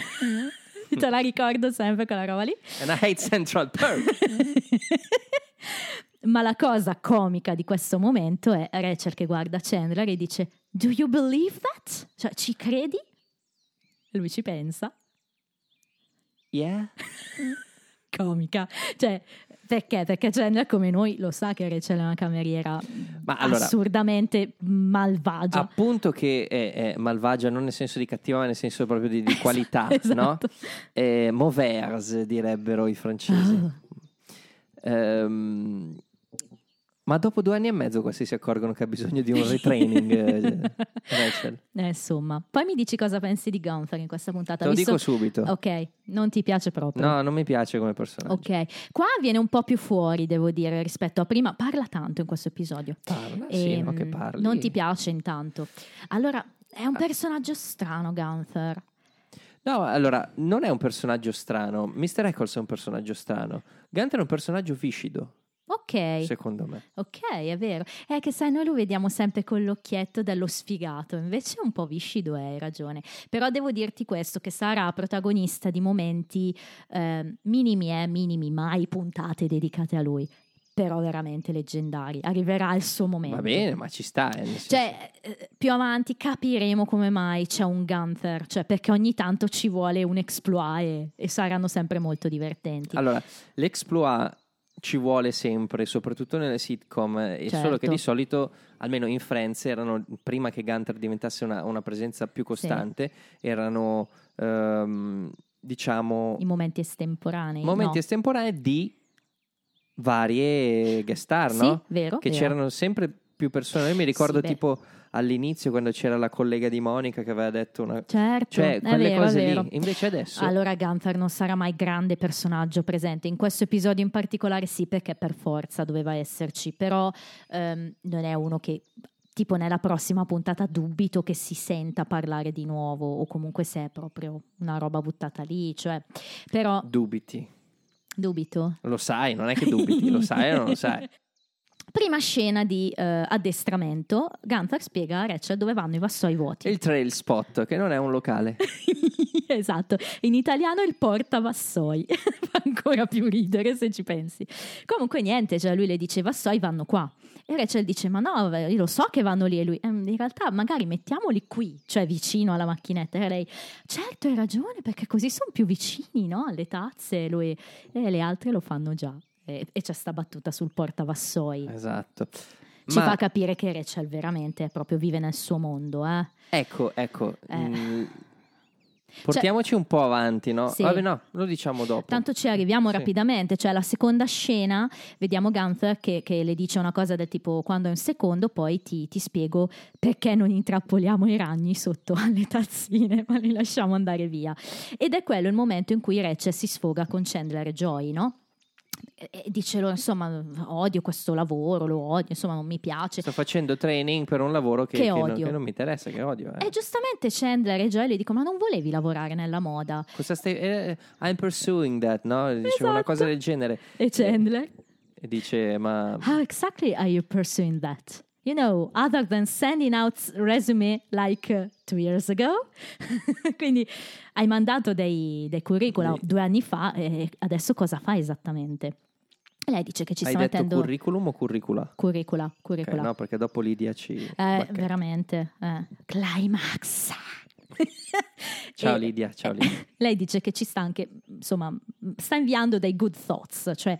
(laughs) Te la ricordo sempre quella roba lì. And I hate Central Perk. (laughs) Ma la cosa comica di questo momento è Rachel che guarda Chandler e dice Do you believe that? Cioè, ci credi? Lui ci pensa. yeah. (laughs) Comica. Cioè, perché? Perché Chandler come noi lo sa che Rachel è una cameriera Ma allora- assurdamente malvagia. Appunto che è, è malvagia non nel senso di cattiva, ma nel senso proprio di, di (laughs) qualità, no? Esatto. Eh, mauvaise, direbbero i francesi. Ah. Ehm, ma dopo due anni e mezzo questi si accorgono che ha bisogno di un retraining, eh, (laughs) Rachel. Eh, insomma, poi mi dici cosa pensi di Gunther in questa puntata. Te lo visto- dico subito. Ok, non ti piace proprio. No, non mi piace come personaggio. Ok, qua viene un po' più fuori, devo dire, rispetto a prima. Parla tanto in questo episodio. Parla, sì, Ehm, no, che parli. Non ti piace intanto. Allora, è un personaggio strano, Gunther. No, allora, non è un personaggio strano. Mr. Eccles è un personaggio strano. Gunther è un personaggio viscido, Ok, secondo me. ok, è vero. È che sai, noi lo vediamo sempre con l'occhietto dello sfigato, invece è un po' viscido, eh, hai ragione. Però devo dirti questo, che sarà protagonista di momenti eh, minimi, eh, minimi, mai puntate dedicate a lui, però veramente leggendari. Arriverà il suo momento. Va bene, ma ci sta. eh, Cioè, eh, più avanti capiremo come mai c'è un Gunther, cioè perché ogni tanto ci vuole un exploit e, e saranno sempre molto divertenti. Allora, l'exploit ci vuole sempre, soprattutto nelle sitcom, eh, e solo che Certo. di solito, almeno in Friends, erano, prima che Gunter diventasse una, una presenza più costante, erano, ehm, diciamo, I momenti estemporanei. momenti no? estemporanei di varie guest star, no? Sì, vero. Che vero. c'erano sempre più persone. Io mi ricordo Sì, tipo all'inizio quando c'era la collega di Monica che aveva detto una... Certo, Cioè, quelle vero, cose lì. Invece adesso... Allora Gunther non sarà mai grande personaggio presente. In questo episodio in particolare sì, perché per forza doveva esserci, però ehm, non è uno che tipo nella prossima puntata dubito che si senta parlare di nuovo o comunque se è proprio una roba buttata lì, cioè però Dubiti. dubito. Lo sai, non è che dubiti, lo sai o non lo sai. (laughs) Prima scena di eh, addestramento, Gunther spiega a Rachel dove vanno i vassoi vuoti. Il trail spot, che non è un locale. (laughs) esatto, in italiano il portavassoi, (laughs) fa ancora più ridere se ci pensi. Comunque niente, cioè lui le dice i vassoi vanno qua. E Rachel dice ma no, io lo so che vanno lì e lui, "Ehm, in realtà magari mettiamoli qui, cioè vicino alla macchinetta. E lei, certo hai ragione perché così sono più vicini no? alle tazze lui- e le altre lo fanno già. E, e c'è sta battuta sul portavassoi. Esatto. Ci Ma fa capire che Rachel veramente proprio vive nel suo mondo, eh. ecco, ecco. Eh. mm, portiamoci un po' avanti, no? Sì. Vabbè, no, lo diciamo dopo. Tanto ci arriviamo Sì. rapidamente, cioè la seconda scena, vediamo Gunther che, che le dice una cosa del tipo quando è un secondo poi ti, ti spiego perché non intrappoliamo i ragni sotto alle tazzine, (laughs) ma li lasciamo andare via. Ed è quello il momento in cui Rachel si sfoga con Chandler e Joy, no? E dice insomma, odio questo lavoro, lo odio, insomma, non mi piace. Sto facendo training per un lavoro che, Che che non, che non mi interessa, che odio. eh. E giustamente Chandler e Joy le dicono, ma non volevi lavorare nella moda? Cosa stai... eh, I'm pursuing that, no? Una Esatto. cosa del genere. E Chandler? E dice, ma... How exactly are you pursuing that? You know, other than sending out resume like uh, two years ago. (laughs) Quindi hai mandato dei, dei curricula Sì. due anni fa e adesso cosa fai esattamente? E lei dice che ci Hai sta mettendo curriculum o curricula? curricula, curricula. no, perché dopo Lidia ci... eh, bacchetta. veramente. eh. Climax. (laughs) Ciao Lidia, ciao Lidia. (laughs) Lei dice che ci sta anche, insomma, sta inviando dei good thoughts, cioè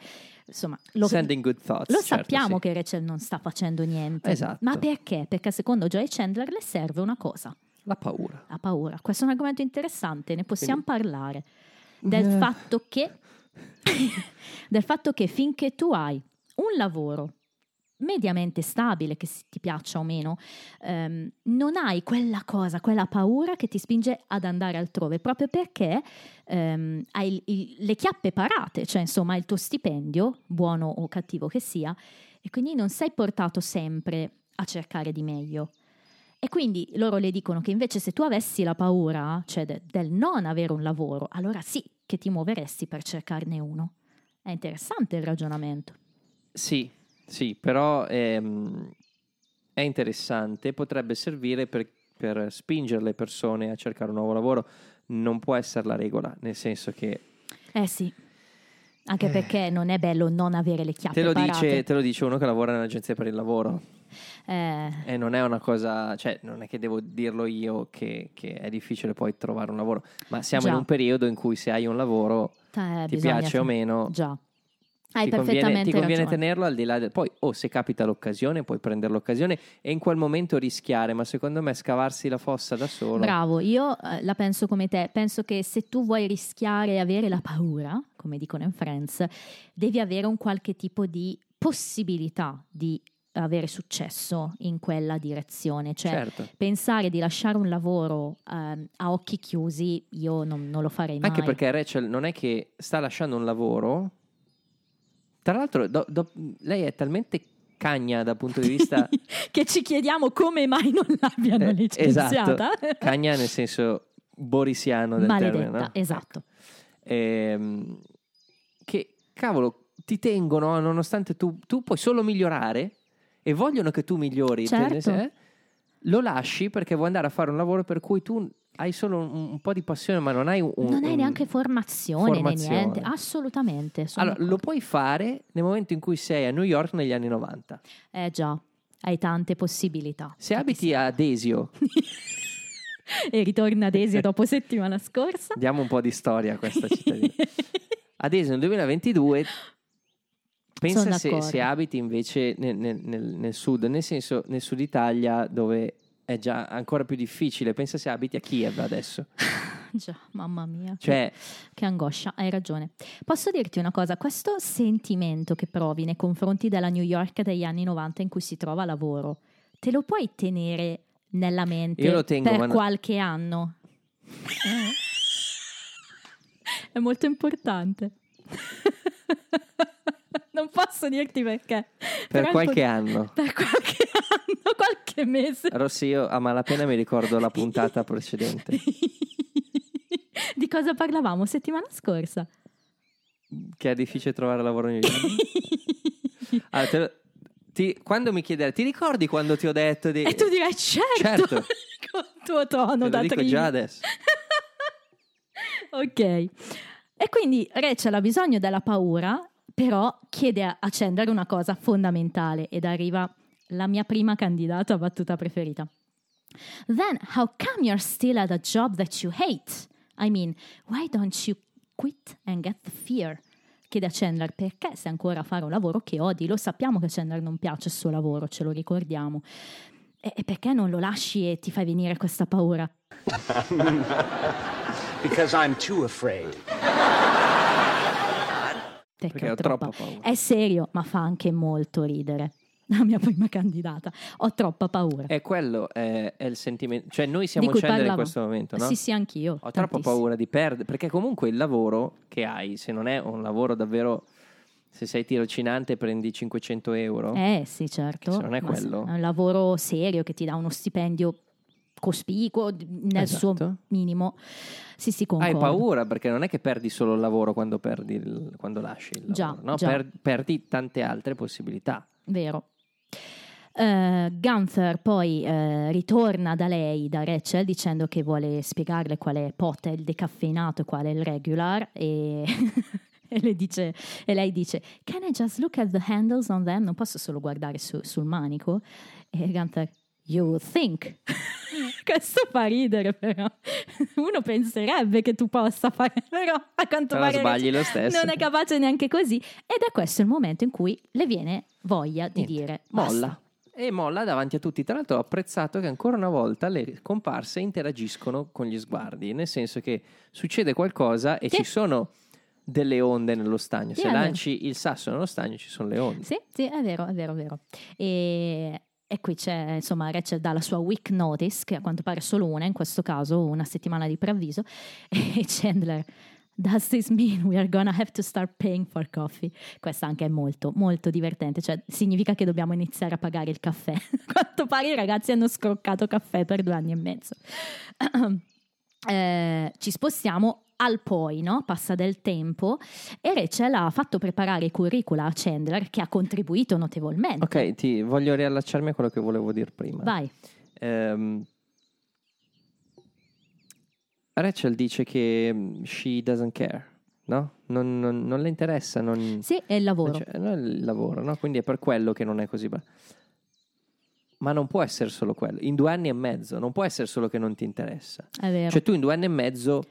insomma, lo, thoughts. lo certo, sappiamo sì. che Rachel non sta facendo niente. Esatto. Ma perché? Perché secondo Joy Chandler le serve una cosa, La paura. la paura. Questo è un argomento interessante, ne possiamo parlare. Del Eh. fatto che (laughs) (laughs) del fatto che finché tu hai un lavoro mediamente stabile, che ti piaccia o meno, ehm, non hai quella cosa, quella paura che ti spinge ad andare altrove, proprio perché ehm, hai il- il- le chiappe parate, cioè insomma il tuo stipendio, buono o cattivo che sia, e quindi non sei portato sempre a cercare di meglio. E quindi loro le dicono che invece se tu avessi la paura, cioè de- del non avere un lavoro, allora sì che ti muoveresti per cercarne uno. È interessante il ragionamento. Sì, sì, però ehm, è interessante, potrebbe servire per, per spingere le persone a cercare un nuovo lavoro. Non può essere la regola, nel senso che Eh sì, anche Eh. perché non è bello non avere le chiappe te lo, parate. dice, te lo dice uno che lavora nell'agenzia per il lavoro Eh, e non è una cosa, cioè non è che devo dirlo io che, che è difficile poi trovare un lavoro, ma siamo Già. in un periodo in cui se hai un lavoro, eh, ti piace o fa- meno, Già. Hai ti conviene, ti conviene tenerlo al di là del... Poi o se capita l'occasione puoi prendere l'occasione e in quel momento rischiare, ma secondo me scavarsi la fossa da solo... Bravo, io eh, la penso come te, penso che se tu vuoi rischiare e avere la paura, come dicono in Friends, devi avere un qualche tipo di possibilità di avere successo in quella direzione, cioè Certo. pensare di lasciare un lavoro ehm, a occhi chiusi, io non, non lo farei mai. Anche perché Rachel non è che sta lasciando un lavoro. Tra l'altro, do- do- lei è talmente cagna dal punto di vista. (laughs) che ci chiediamo come mai non l'abbiano Eh, licenziata. esatto. Cagna nel senso borisiano del Maledetta, termine. no? esatto. Ehm, che cavolo, ti tengono nonostante tu, tu puoi solo migliorare e vogliono che tu migliori. Certo. Eh? Lo lasci perché vuoi andare a fare un lavoro per cui tu hai solo un, un po' di passione, ma non hai un. non hai neanche formazione, formazione. né niente, assolutamente. Allora, lo d'accordo. puoi fare nel momento in cui sei a New York negli anni 90. Eh già, hai tante possibilità. Se abiti a Desio, (laughs) e ritorna ad Esia dopo settimana scorsa. diamo un po' di storia a questa cittadina. (laughs) Ad Desio nel 2022, pensa se, se abiti invece nel- nel- nel sud, nel senso nel sud Italia dove è già ancora più difficile. Pensa se abiti a Kiev adesso. (laughs) Già, mamma mia. Cioè, Che angoscia, hai ragione. Posso dirti una cosa, questo sentimento che provi nei confronti della New York degli anni 90 in cui si trova lavoro, te lo puoi tenere nella mente Io lo tengo, per no- qualche anno? (laughs) È molto importante. (laughs) (laughs) non posso dirti perché. per Però qualche anno. (laughs) Per qualche anno, qualche mese. Rossi, io a malapena mi ricordo la puntata precedente. (laughs) Di cosa parlavamo settimana scorsa? Che è difficile trovare lavoro a New York. Allora, te lo- ti- quando mi chiederai, ti ricordi quando ti ho detto di... E tu dirai certo, Certo. con il tuo tono Te lo da dico trino. già adesso. ok. E quindi Rachel ha bisogno della paura, però chiede a- Chandler una cosa fondamentale ed arriva la mia prima candidata a battuta preferita. Then how come you're still at a job that you hate? I mean, why don't you quit and get the fear? Chiede a Chandler perché sei ancora a fare un lavoro che odi. Lo sappiamo che a Chandler non piace il suo lavoro, ce lo ricordiamo. E, e perché non lo lasci e ti fai venire questa paura? (laughs) Because I'm too afraid. Perché ho troppa- troppa paura. È serio, ma fa anche molto ridere. (laughs) La mia prima candidata. Ho troppa paura. E quello è, è il sentimento. Cioè, noi siamo Chandler in questo momento, no? Sì, sì, anch'io. Ho troppa tantissimo. paura di perdere. Perché comunque il lavoro che hai, se non è un lavoro davvero. Se sei tirocinante prendi 500 euro. Eh sì, certo. Se non è quello. È un lavoro serio che ti dà uno stipendio cospicuo nel Esatto. suo minimo. Sì, sì, Hai concordo. paura perché non è che perdi solo il lavoro quando, perdi il- quando lasci il Già, lavoro, no? già. Per- perdi tante altre possibilità. Vero. Eh, Gunther poi eh, ritorna da lei, da Rachel, dicendo che vuole spiegarle quale pot è il decaffeinato e quale è il regular e, (laughs) e le dice- e lei dice Can I just look at the handles on them? Non posso solo guardare su- sul manico? E Gunther, You would think. (laughs) Questo fa ridere, però. (laughs) Uno penserebbe che tu possa fare, (laughs) però a quanto Però pare sbagli lo stesso. non è capace neanche così. Ed è questo il momento in cui le viene voglia di Niente, dire molla. basta. E molla davanti a tutti. Tra l'altro ho apprezzato che ancora una volta le comparse interagiscono con gli sguardi, nel senso che succede qualcosa e Sì. ci sono delle onde nello stagno. Sì, Se lanci il sasso nello stagno ci sono le onde. Sì, sì, è vero, è vero, è vero. E, e qui c'è, insomma, Rachel dà la sua week notice, che a quanto pare è solo una, in questo caso una settimana di preavviso, (laughs) e Chandler, does this mean we are gonna have to start paying for coffee? Questa anche è molto, molto divertente, cioè significa che dobbiamo iniziare a pagare il caffè. (laughs) A quanto pare i ragazzi hanno scroccato caffè per due anni e mezzo. (clears throat) Eh, ci spostiamo al poi, no? Passa del tempo e Rachel ha fatto preparare i curricula a Chandler che ha contribuito notevolmente. Ok, ti voglio riallacciarmi a quello che volevo dire prima. Vai. Ehm, Rachel dice che mm, she doesn't care, no? Non, non- non le interessa, non, Sì, è il lavoro. cioè, non è il lavoro, no? Quindi è per quello che non è così brava. Ma non può essere solo quello. In due anni e mezzo non può essere solo che non ti interessa. È vero. Cioè tu in due anni e mezzo,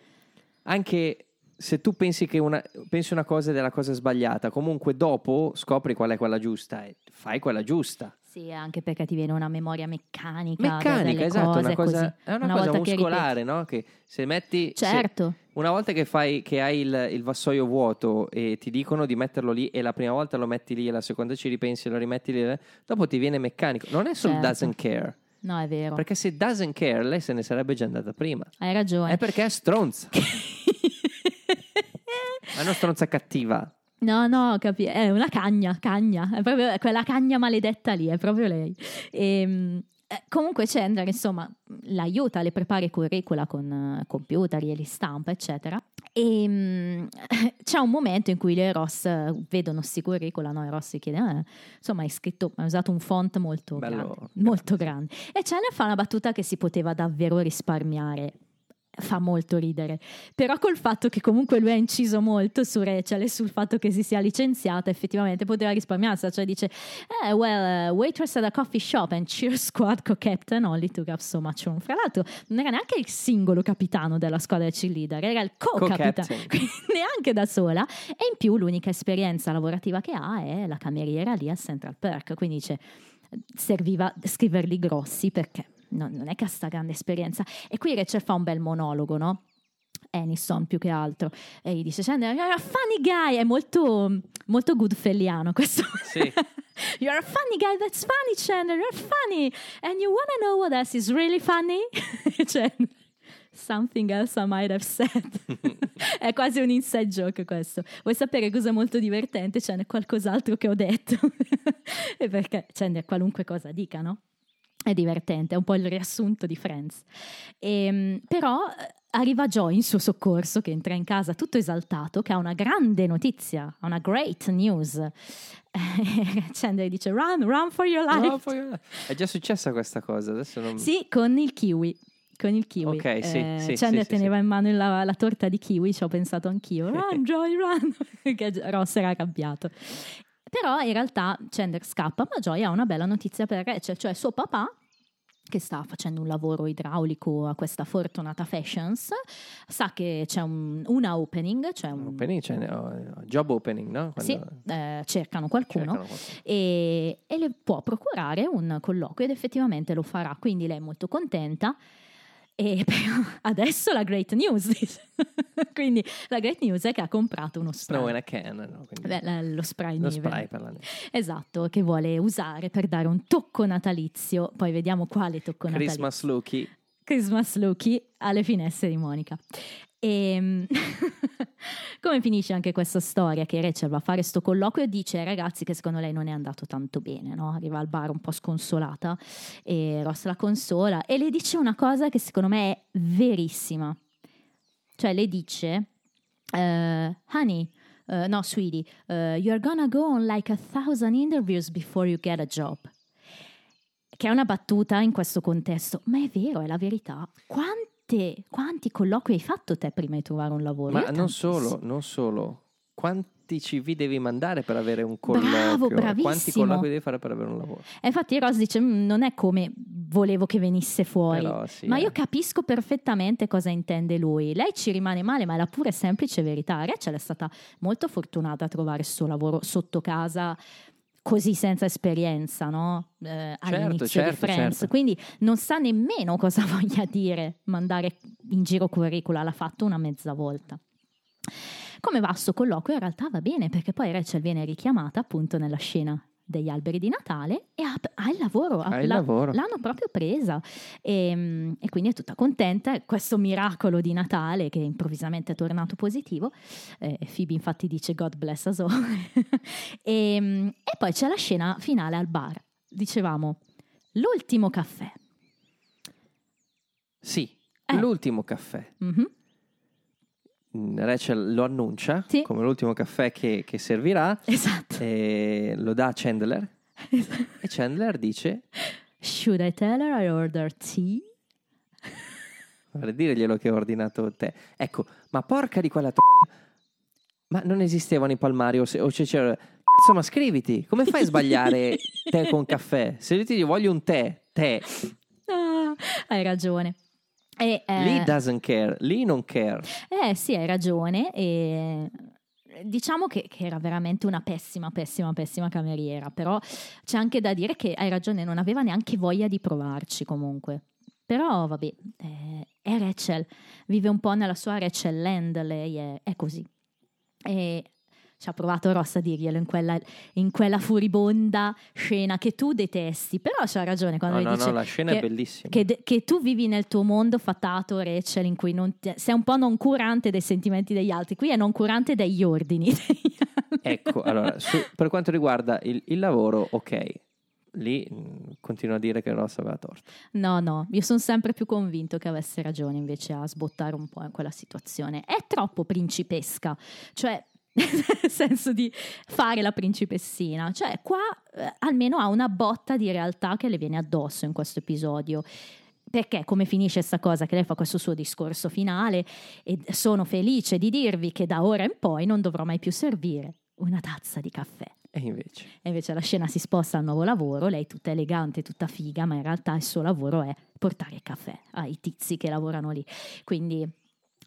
anche se tu pensi che una, pensi una cosa ed è la cosa sbagliata, comunque dopo scopri qual è quella giusta e fai quella giusta. Sì, anche perché ti viene una memoria meccanica. Meccanica, esatto, una cosa, è una, Una cosa volta che muscolare, no? Che se metti... se- Certo. una volta che, fai, che hai il, il vassoio vuoto e ti dicono di metterlo lì e la prima volta lo metti lì e la seconda ci ripensi e lo rimetti lì, dopo ti viene meccanico. Non è solo Certo. doesn't care, No, è vero. perché se doesn't care lei se ne sarebbe già andata prima. Hai ragione. È perché è stronza, (laughs) è una stronza cattiva. No, no, capi- è una cagna, cagna, è proprio quella cagna maledetta lì, è proprio lei. Ehm, eh, comunque Chandler, insomma, l'aiuta, le prepara i curricula con eh, computer, glieli stampa, eccetera. E mm, (laughs) c'è un momento in cui le Ross eh, vedono sti curricula, no? E Ross si chiede, "Ah, insomma, hai scritto, hai usato un font molto Bello grande, molto grande. E Chandler fa una battuta che si poteva davvero risparmiare. Fa molto ridere, però col fatto che comunque lui ha inciso molto su Rachel e sul fatto che si sia licenziata, effettivamente poteva risparmiarsela. Cioè dice: eh, Well, uh, waitress at a coffee shop and cheer squad co-captain only took up so much room. Fra l'altro, non era neanche il singolo capitano della squadra cheerleader, era il co-capitano, (laughs) neanche da sola. E in più, l'unica esperienza lavorativa che ha è la cameriera lì al Central Perk. Quindi dice: Serviva scriverli grossi perché non, non è che ha sta grande esperienza. E qui Rachel fa un bel monologo, no? Aniston più che altro e gli dice Chandler you're a funny guy è molto molto goodfelliano questo Sì. (laughs) you're a funny guy that's funny Chandler you're funny and you wanna know what else is really funny (laughs) Chandler something else I might have said (laughs) è quasi un inside joke questo vuoi sapere cosa è molto divertente ce n'è qualcos'altro che ho detto e perché Chandler qualunque cosa dica no? È divertente, è un po' il riassunto di Friends. Ehm, però eh, arriva Joy in suo soccorso, che entra in casa tutto esaltato, che ha una grande notizia, ha una great news. Eh, (laughs) Chandler dice run, run for your life. No, poi- È già successa questa cosa, adesso non... Sì, con il kiwi. Con il kiwi. Ok, sì, Eh, sì, Chandler sì, teneva sì. in mano la, la torta di kiwi, ci ho pensato anch'io. (laughs) Run, Joy, run! (laughs) Perché Ross era arrabbiato. Però in realtà Chandler scappa, ma Joy ha una bella notizia per Rachel, cioè suo papà che sta facendo un lavoro idraulico a questa fortunata Fashions, sa che c'è un- una opening, cioè un, Opening, cioè, no, job opening, no? sì, Quando eh, cercano qualcuno cercano qualcuno. e, e le può procurare un colloquio ed effettivamente lo farà, quindi lei è molto contenta. E (laughs) adesso la great news, (laughs) quindi la great news è che ha comprato uno spray. in a can, no? Beh, la- lo spray lo neve. spray per la neve. Esatto, che vuole usare per dare un tocco natalizio. Poi vediamo quale tocco natalizio. Christmas looky. Christmas looky alle finestre di Monica. E (laughs) come finisce anche questa storia che Rachel va a fare sto colloquio e dice ai ragazzi che secondo lei non è andato tanto bene, no? arriva al bar un po' sconsolata e Ross la consola e le dice una cosa che secondo me è verissima. Cioè le dice, eh, honey, eh, no sweetie, eh, you're gonna go on like a thousand interviews before you get a job che è una battuta in questo contesto, ma è vero, è la verità. Quante, quanti colloqui hai fatto te prima di trovare un lavoro? Ma non solo, non solo. Quanti CV devi mandare per avere un colloquio? Bravo, Quanti bravissimo. colloqui devi fare per avere un lavoro? E infatti Ross dice, "Mm, non è come volevo che venisse fuori. Però sì, ma eh. io capisco perfettamente cosa intende lui. Lei ci rimane male, ma è la pura e semplice verità. Rachel è stata molto fortunata a trovare il suo lavoro sotto casa così senza esperienza, no? Eh, all'inizio certo, di Friends. certo. Quindi non sa nemmeno (laughs) cosa voglia dire mandare in giro curricula, l'ha fatto una mezza volta. Come va sto colloquio? In realtà va bene perché poi Rachel viene richiamata appunto nella scena degli alberi di Natale e ha, ha il lavoro, Ha il la- lavoro. l'hanno proprio presa e, mm, e quindi è tutta contenta. Questo miracolo di Natale che improvvisamente è tornato positivo. Eh, Phoebe infatti dice God bless us all. (laughs) e, mm, e poi c'è la scena finale al bar. Dicevamo l'ultimo caffè. Sì, Eh. l'ultimo caffè. Mhm. Rachel lo annuncia Sì. come l'ultimo caffè che, che servirà Esatto. lo dà a Chandler (laughs) e Chandler dice Should I tell her I ordered tea? vorrei dirglielo che ho ordinato te ecco ma porca di quella troia ma non esistevano i palmari o, se, o c'era cazzo ma scriviti come fai a sbagliare (laughs) tè con caffè se io ti dico voglio un tè tè Ah, hai ragione. E, eh, lì doesn't care lì non care Eh sì, hai ragione. E diciamo che, che era veramente una pessima, pessima, pessima cameriera. Però c'è anche da dire che hai ragione, non aveva neanche voglia di provarci comunque. Però vabbè, eh, è Rachel, vive un po' nella sua Rachel Land, lei è, è così. E ci ha provato Ross a dirglielo in quella, in quella furibonda scena che tu detesti, però c'ha ragione quando no no dice no la scena che- è bellissima che, de- che tu vivi nel tuo mondo fatato, Rachel, in cui non ti- sei un po' non curante dei sentimenti degli altri, qui è non curante degli ordini. degli (laughs) altri. Ecco, allora, su- per quanto riguarda il, il lavoro, ok, lì continuo a dire che Ross aveva torto. No, no, io sono sempre più convinto che avesse ragione invece a sbottare un po' in quella situazione. È troppo principesca, cioè (laughs) nel senso di fare la principessina. Cioè, qua eh, almeno ha una botta di realtà che le viene addosso in questo episodio. Perché come finisce sta cosa che lei fa questo suo discorso finale e sono felice di dirvi che da ora in poi non dovrò mai più servire una tazza di caffè. E invece, E invece la scena si sposta al nuovo lavoro, lei tutta elegante, tutta figa, ma in realtà il suo lavoro è portare il caffè ai tizi che lavorano lì. Quindi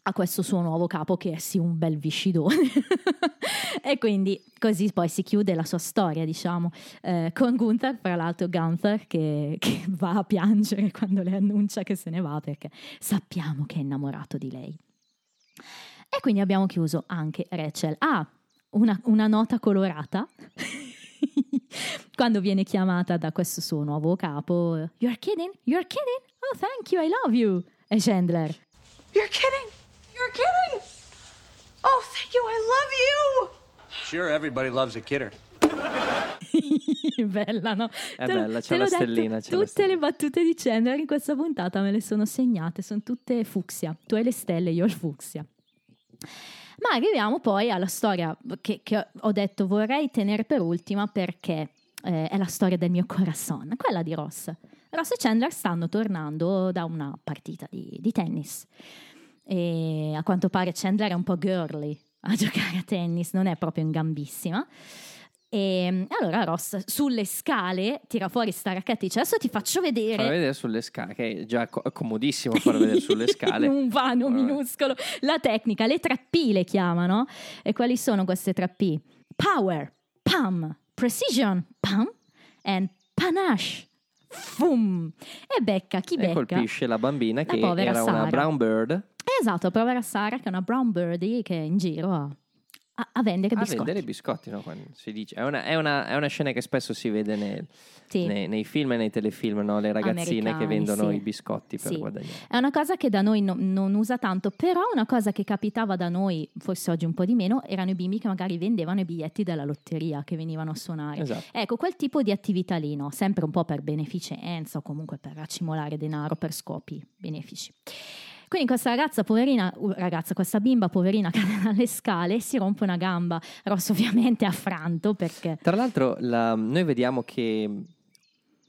ha questo suo nuovo capo che è sì un bel viscidone. (laughs) e quindi così poi si chiude la sua storia, diciamo, eh, con Gunther, fra l'altro Gunther che, che (laughs) va a piangere quando le annuncia che se ne va perché sappiamo che è innamorato di lei. E quindi abbiamo chiuso anche Rachel. Ah, una, una nota colorata. (laughs) Quando viene chiamata da questo suo nuovo capo, You're kidding? You're kidding? Oh, thank you, I love you. E Chandler, You're kidding! You're kidding! Oh, thank you, I love you! Sure, everybody loves a kidder. (laughs) bella, no? È Te bella, c'è la l'ho detto, stellina, c'è la tutte stellina. le battute di Chandler in questa puntata me le sono segnate, sono tutte fucsia. Tu hai le stelle, io ho il fucsia. Ma arriviamo poi alla storia che, che ho detto vorrei tenere per ultima perché eh, è la storia del mio corazon, quella di Ross. Ross e Chandler stanno tornando da una partita di, di tennis e a quanto pare Chandler è un po' girly a (laughs) giocare a tennis, non è proprio in gambissima. E allora Ross sulle scale tira fuori sta racchetta dice adesso ti faccio vedere farla vedere sulle scale, che è già co- comodissimo farla vedere sulle (laughs) scale. un vano Vabbè. minuscolo. La tecnica, le 3P le chiamano. E quali sono queste 3P? Power, pam, precision, pam, and panache. Fum! E becca, chi E becca? colpisce la bambina La che era una Sara. brown bird Esatto, povera Sara che è una brown birdie che è in giro a, a- a vendere a biscotti. vendere i biscotti. no? Dice. È, una, è una- è una scena che spesso si vede nel- Sì. nei, nei film e nei telefilm, no? le ragazzine che Americani, vendono sì. i biscotti per Sì. guadagnare. È una cosa che da noi no- non usa tanto, però una cosa che capitava da noi, forse oggi un po' di meno, erano i bimbi che magari vendevano i biglietti della lotteria che venivano a suonare. Esatto. Ecco, quel tipo di attività lì, no? sempre un po' per beneficenza o comunque per accimolare denaro per scopi benefici. Quindi questa ragazza poverina, uh, ragazza, questa bimba poverina cade (laughs) dalle scale e si rompe una gamba. Ross ovviamente è (laughs) affranto perché... Tra l'altro, la- noi vediamo che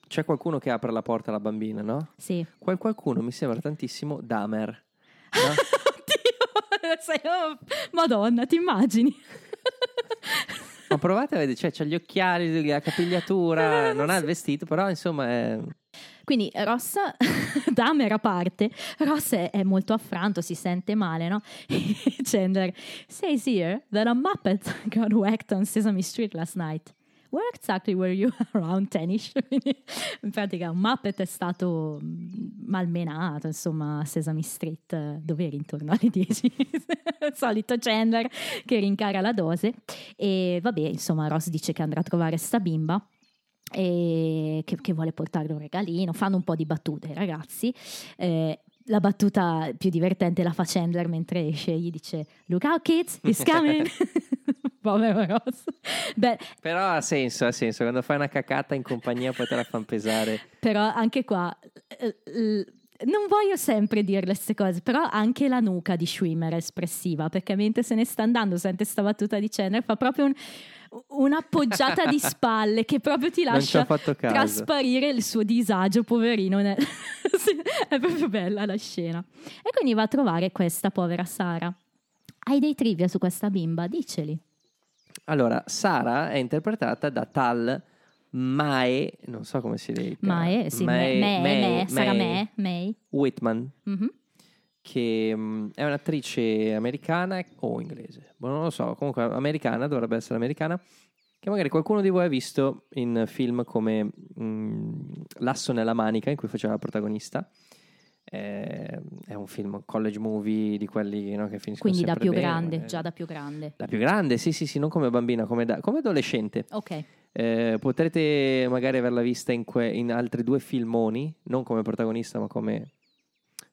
c'è qualcuno che apre la porta alla bambina, no? Sì. Quel qualcuno mi sembra tantissimo Damer. no? (laughs) Oddio, sei- oh, Madonna, ti immagini? Ma provate a vedere, cioè c'ha gli occhiali, la capigliatura, non ha il vestito, però insomma è... Quindi Ross, (laughs) Dahmer a parte, Ross è, è molto affranto, si sente male, no? (laughs) Chandler says here that a Muppet (laughs) got whacked on Sesame Street last night. Where exactly were you around tennis? Quindi, in pratica un Muppet è stato mm, malmenato, insomma, a Sesame Street, eh, dove eri intorno alle 10. Il solito Chandler che rincara la dose. E vabbè, insomma, Ross dice che andrà a trovare sta bimba che, che vuole portarle un regalino. Fanno un po' di battute, i ragazzi. Eh, la battuta più divertente la fa Chandler mentre esce, gli dice Look out kids, he's coming. (laughs) Povero Ross. Beh, Però ha senso, ha senso. Quando fai una cacata in compagnia poi te la fanno pesare. (laughs) però anche qua eh, eh, non voglio sempre dire queste cose, però anche la nuca di Schwimmer è espressiva, perché mentre se ne sta andando sente sta battuta di Chandler, fa proprio un- un'appoggiata di (laughs) spalle che proprio ti lascia trasparire il suo disagio, poverino. (laughs) è proprio bella la scena. E quindi va a trovare questa povera Sara. Hai dei trivia su questa bimba? Diceli. Allora, Sara è interpretata da Tal Mae, non so come si dice. Mae, sì, me, me, me, Sara Me, May. Whitman, Mhm. che mm, è un'attrice americana o inglese, boh, non lo so, comunque americana, dovrebbe essere americana, che magari qualcuno di voi ha visto in film come mm, L'asso nella manica, in cui faceva la protagonista. Eh, è un film college movie di quelli no, che finiscono Quindi da più bene, grande, eh. già da più grande. Da più grande, sì, sì, sì, non come bambina, come, da- come adolescente. Ok. Eh, potrete magari averla vista in, que- in altri due filmoni, non come protagonista, ma come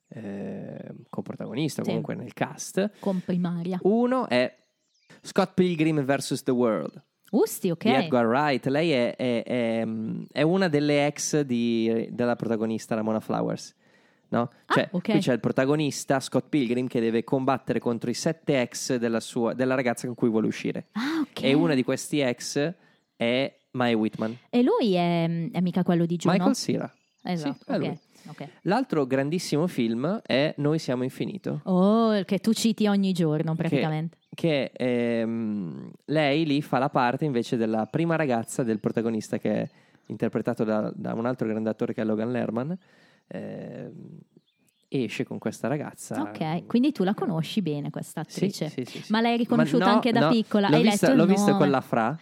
eh, coprotagonista, Sì. comunque nel cast. Comprimaria. Uno è Scott Pilgrim vs. The World Usti, ok. di Edgar Wright. Lei è, è- è, mm, è una delle ex di- della protagonista Ramona Flowers. No? Ah, Cioè, ok. qui c'è il protagonista Scott Pilgrim che deve combattere contro i sette ex della, sua- della ragazza con cui vuole uscire. Ah, ok. E una di questi ex è Mae Whitman. E lui è, è mica quello di Juno? Michael Cera. Esatto, Sì, è ok. lui. ok. L'altro grandissimo film è Noi siamo infinito. Oh, che tu citi ogni giorno praticamente. Che ehm, lei lì fa la parte invece della prima ragazza del protagonista che è interpretato da, da un altro grande attore che è Logan Lerman. Ehm, esce con questa ragazza. Ok, quindi tu la conosci bene questa attrice. sì, sì, sì. Ma l'hai riconosciuta no, anche da no, piccola? L'ho Hai vista, letto l'ho vista con la Fra.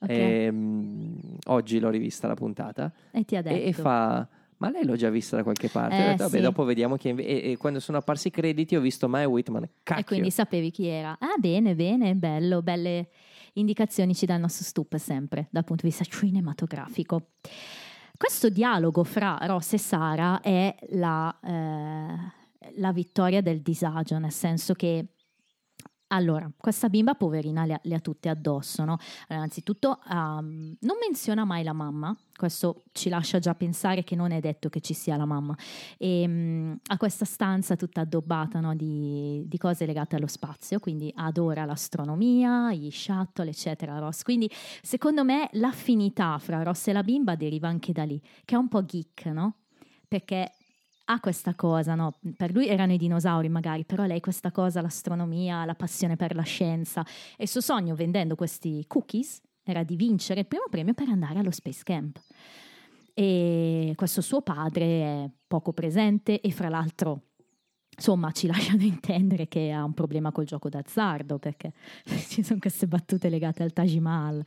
Ok. ehm, oggi l'ho rivista la puntata. E ti ha detto. E, e fa. Ma lei l'ho già vista da qualche parte. Eh, detto, vabbè, sì. dopo vediamo chi è. inve- E, e quando sono apparsi i crediti ho visto Mae Whitman. Cacchio. E quindi sapevi chi era. Ah, bene, bene, bello, belle indicazioni ci dà il nostro stup sempre dal punto di vista cinematografico. Questo dialogo fra Ross e Sara è la, eh, la vittoria del disagio, nel senso che allora, questa bimba poverina le ha, le ha tutte addosso, no? Allora, innanzitutto ehm, non menziona mai la mamma, questo ci lascia già pensare che non è detto che ci sia la mamma. E, mm, ha questa stanza tutta addobbata no, di, di cose legate allo spazio, quindi adora l'astronomia, gli shuttle, eccetera. Ross. Quindi secondo me l'affinità fra Ross e la bimba deriva anche da lì, che è un po' geek, no? Perché ha questa cosa, no? Per lui erano i dinosauri magari, però lei questa cosa, l'astronomia, la passione per la scienza. E il suo sogno vendendo questi cookies era di vincere il primo premio per andare allo Space Camp. E questo suo padre è poco presente e fra l'altro insomma ci (laughs) lasciano intendere che ha un problema col gioco d'azzardo perché (laughs) ci sono queste battute legate al Taj Mahal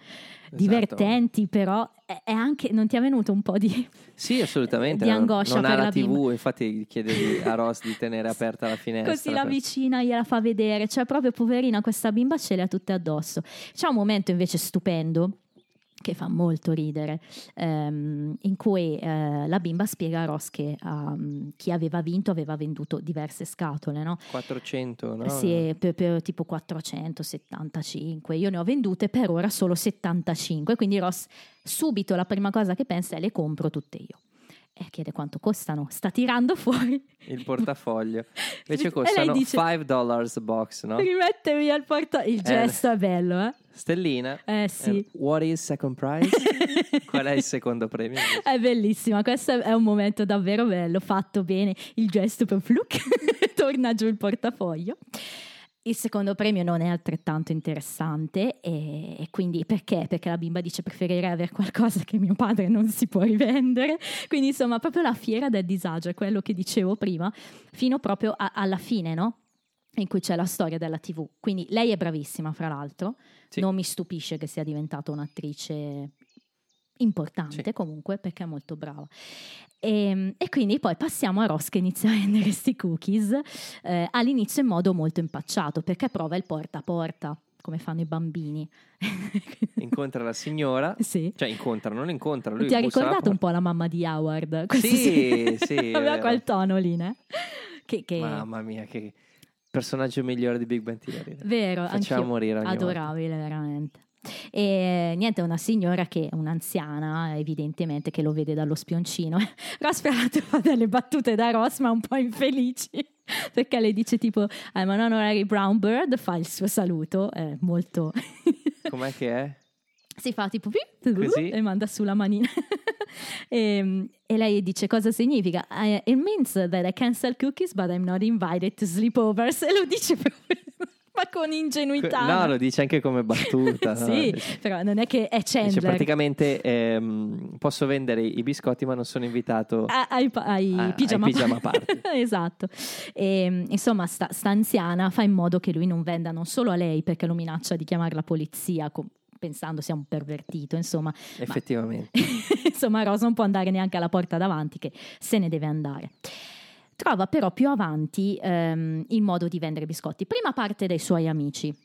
Esatto. divertenti però è anche non ti è venuto un po' di (laughs) Sì, assolutamente. di non- angoscia non, per ha la la TV, bimba. infatti chiedevi a Ross di tenere aperta la finestra. Così la per- vicina gliela fa vedere, cioè proprio poverina questa bimba ce le ha tutte addosso. C'è un momento invece stupendo che fa molto ridere, ehm, in cui eh, la bimba spiega a Ross che um, chi aveva vinto aveva venduto diverse scatole, no? 400, no? Sì, per, per tipo 475. Io ne ho vendute per ora solo 75. Quindi Ross subito la prima cosa che pensa è le compro tutte io. E chiede quanto costano. Sta tirando fuori. Il portafoglio. (laughs) Invece costano dice- 5 dollars box, no? Rimette via il porta. Il gesto è bello, eh? Stellina. Eh sì. And what is second prize? (laughs) Qual è il secondo premio? È bellissima, questo è un momento davvero bello, fatto bene, il gesto per fluc, (laughs) torna giù il portafoglio. Il secondo premio non è altrettanto interessante e, e quindi perché? Perché la bimba dice preferirei avere qualcosa che mio padre non si può rivendere. (laughs) Quindi insomma proprio la fiera del disagio è quello che dicevo prima, fino proprio a- alla fine, no? In cui c'è la storia della TV. Quindi lei è bravissima, fra l'altro. Sì. Non mi stupisce che sia diventata un'attrice importante Sì. comunque perché è molto brava. E, e quindi poi passiamo a Ross che inizia a (laughs) vendere questi cookies eh, all'inizio in modo molto impacciato perché prova il porta a porta come fanno i bambini. (laughs) Incontra la signora, sì. cioè incontra, non incontra, lui Ti ha ricordato un po' la mamma di Howard? Questo Sì, sì, (laughs) è Aveva quel tono lì, né? Che, che- Mamma mia, che personaggio migliore di Big Bang Theory. Vero, Facciamo morire ogni volta. Adorabile, veramente. E niente, una signora che è un'anziana, evidentemente, che lo vede dallo spioncino. (laughs) L'altro, fa delle battute da Ross, ma un po' infelici. (laughs) Perché le dice tipo, I'm an honorary brown bird, fa il suo saluto, è molto... (laughs) Com'è che è? si fa tipo Così? e manda su la manina. e, e lei dice cosa significa? "I- it means that I can sell cookies but I'm not invited to sleepovers. E lo dice proprio, ma con ingenuità. No, lo dice anche come battuta. (laughs) no? sì, Dice- però non è che è Dice Chandler. praticamente ehm, posso vendere i biscotti ma non sono invitato A- ai, ai a- ai pigiama, pigiama (laughs) party. esatto. E, insomma, sta, sta anziana fa in modo che lui non venda non solo a lei perché lo minaccia di chiamare la polizia com- pensando sia un pervertito, insomma. effettivamente. (laughs) insomma, Rosa non può andare neanche alla porta davanti, che se ne deve andare. Trova però più avanti ehm, il modo di vendere biscotti. Prima parte dai suoi amici.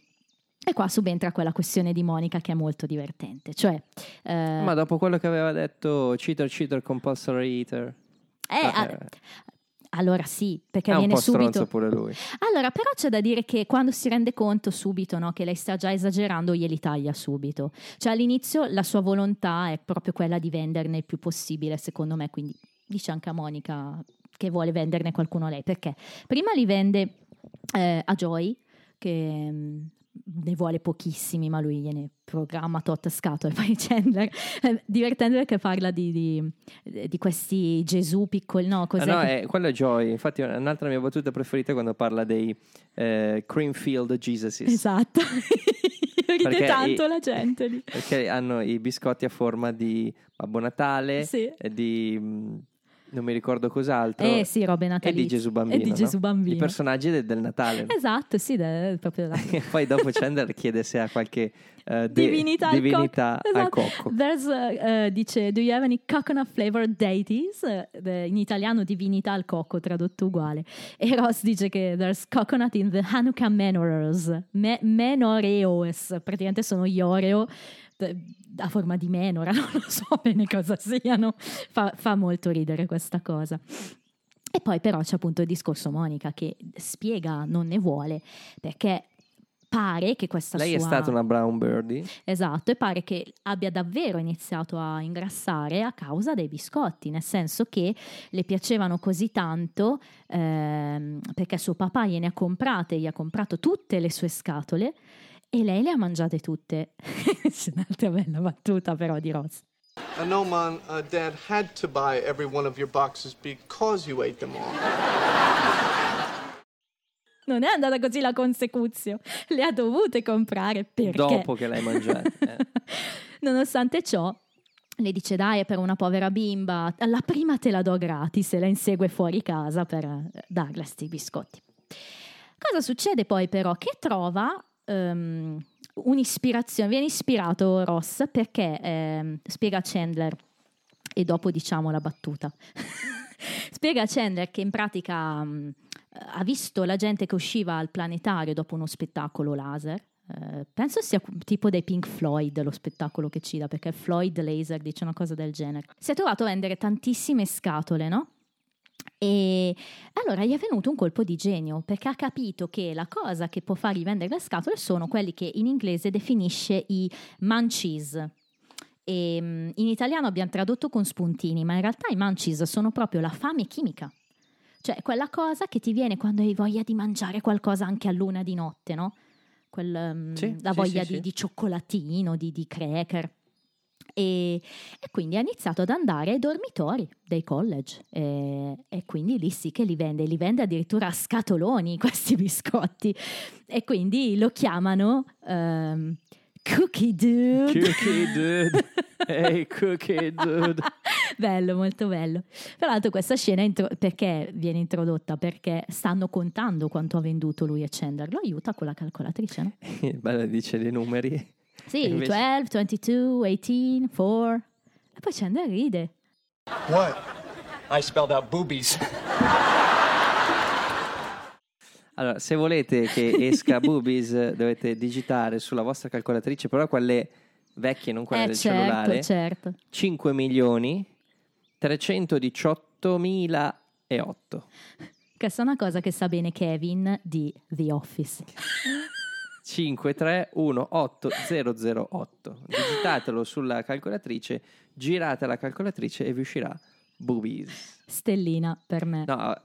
E qua subentra quella questione di Monica che è molto divertente. Cioè, eh, Ma dopo quello che aveva detto cheater, cheater, compulsory eater. eh, Ah, eh, allora sì, perché è viene subito. pure lui. Allora, però c'è da dire che quando si rende conto subito no, che lei sta già esagerando, glieli taglia subito. Cioè all'inizio la sua volontà è proprio quella di venderne il più possibile, secondo me, quindi dice anche a Monica che vuole venderne qualcuno a lei, perché prima li vende eh, a Joy, che mm, ne vuole pochissimi, ma lui gliene programma tot scatole, (laughs) poi Chandler, eh, divertente perché parla di, di, di questi Gesù piccoli, no, Ah, cos'è no, che- è, quello è Joy. Infatti, un'altra mia battuta preferita è quando parla dei eh, Creamfield Jesuses. Esatto, (laughs) ride Perché tanto i- la gente lì. (laughs) Perché hanno i biscotti a forma di Babbo Natale Sì. di mh, non mi ricordo cos'altro. Eh sì, robe e natalizie. di Gesù Bambino. E di no? Gesù Bambino. I personaggi del, del Natale. Esatto, sì, da- proprio E (laughs) poi dopo Chandler chiede se ha qualche eh, de- divinità, al divinità cocco. al Esatto. cocco. There's, uh, uh, dice, do you have any coconut flavored deities? In italiano divinità al cocco, tradotto uguale. E Ross dice che there's coconut in the Hanukkah menorahs. Me- menoreos, praticamente sono gli Oreo a forma di menora, (laughs) non lo so bene cosa siano. Fa, fa molto ridere questa cosa. E poi però c'è appunto il discorso Monica che spiega non ne vuole perché pare che questa Lei sua... è stata una brown birdie. Esatto, e pare che abbia davvero iniziato a ingrassare a causa dei biscotti, nel senso che le piacevano così tanto ehm, perché suo papà gliene ha comprate, gli ha comprato tutte le sue scatole e lei le ha mangiate tutte. (laughs) C'è un'altra bella battuta però di Ross. Uh, no, Mom, uh, Dad had to buy every one of your boxes because you ate them all. Non è andata così la consecuzione, le ha dovute comprare perché... Dopo che l'hai mangiata. eh. (laughs) Nonostante ciò, le dice dai è per una povera bimba, la prima te la do gratis e la insegue fuori casa per eh, darle sti biscotti. Cosa succede poi però? Che trova ehm, un'ispirazione, viene ispirato Ross perché ehm, spiega Chandler e dopo diciamo la battuta. (laughs) spiega Chandler che in pratica mh, ha visto la gente che usciva al planetario dopo uno spettacolo laser. Eh, penso sia tipo dei Pink Floyd lo spettacolo che ci dà, perché Floyd Laser dice una cosa del genere. Si è trovato a vendere tantissime scatole, no? E allora gli è venuto un colpo di genio perché ha capito che la cosa che può fargli vendere le scatole sono quelli che in inglese definisce i munchies. E, mm, in italiano abbiamo tradotto con spuntini, ma in realtà i munchies sono proprio la fame chimica. Cioè quella cosa che ti viene quando hai voglia di mangiare qualcosa anche a luna di notte, no? Quel, mm, Sì, la sì, voglia sì, di, di cioccolatino, di, di cracker. E, e quindi ha iniziato ad andare ai dormitori dei college e, e quindi lì sì che li vende, li vende addirittura a scatoloni (laughs) questi biscotti e quindi lo chiamano ehm, Cookie Dude. Cookie dude. (laughs) Hey, cookie dude. bello, molto bello. Tra l'altro questa scena intro- perché viene introdotta? Perché stanno contando quanto ha venduto lui e Chandler. Lo aiuta con la calcolatrice, no? (laughs) Bello, dice dei numeri. Sì, invece- 12, 22, 18, 4. E poi Chandler ride. What? I spelled out boobies. Allora, se volete che esca (laughs) Boobies, dovete digitare sulla vostra calcolatrice, però quelle vecchie, non quelle eh del certo, cellulare, certo. 5 milioni 318 mila e 8. Questa è una cosa che sa bene Kevin di The Office. (laughs) 531808. Digitatelo sulla calcolatrice, girate la calcolatrice e vi uscirà Boobies. Stellina per me. No, ah,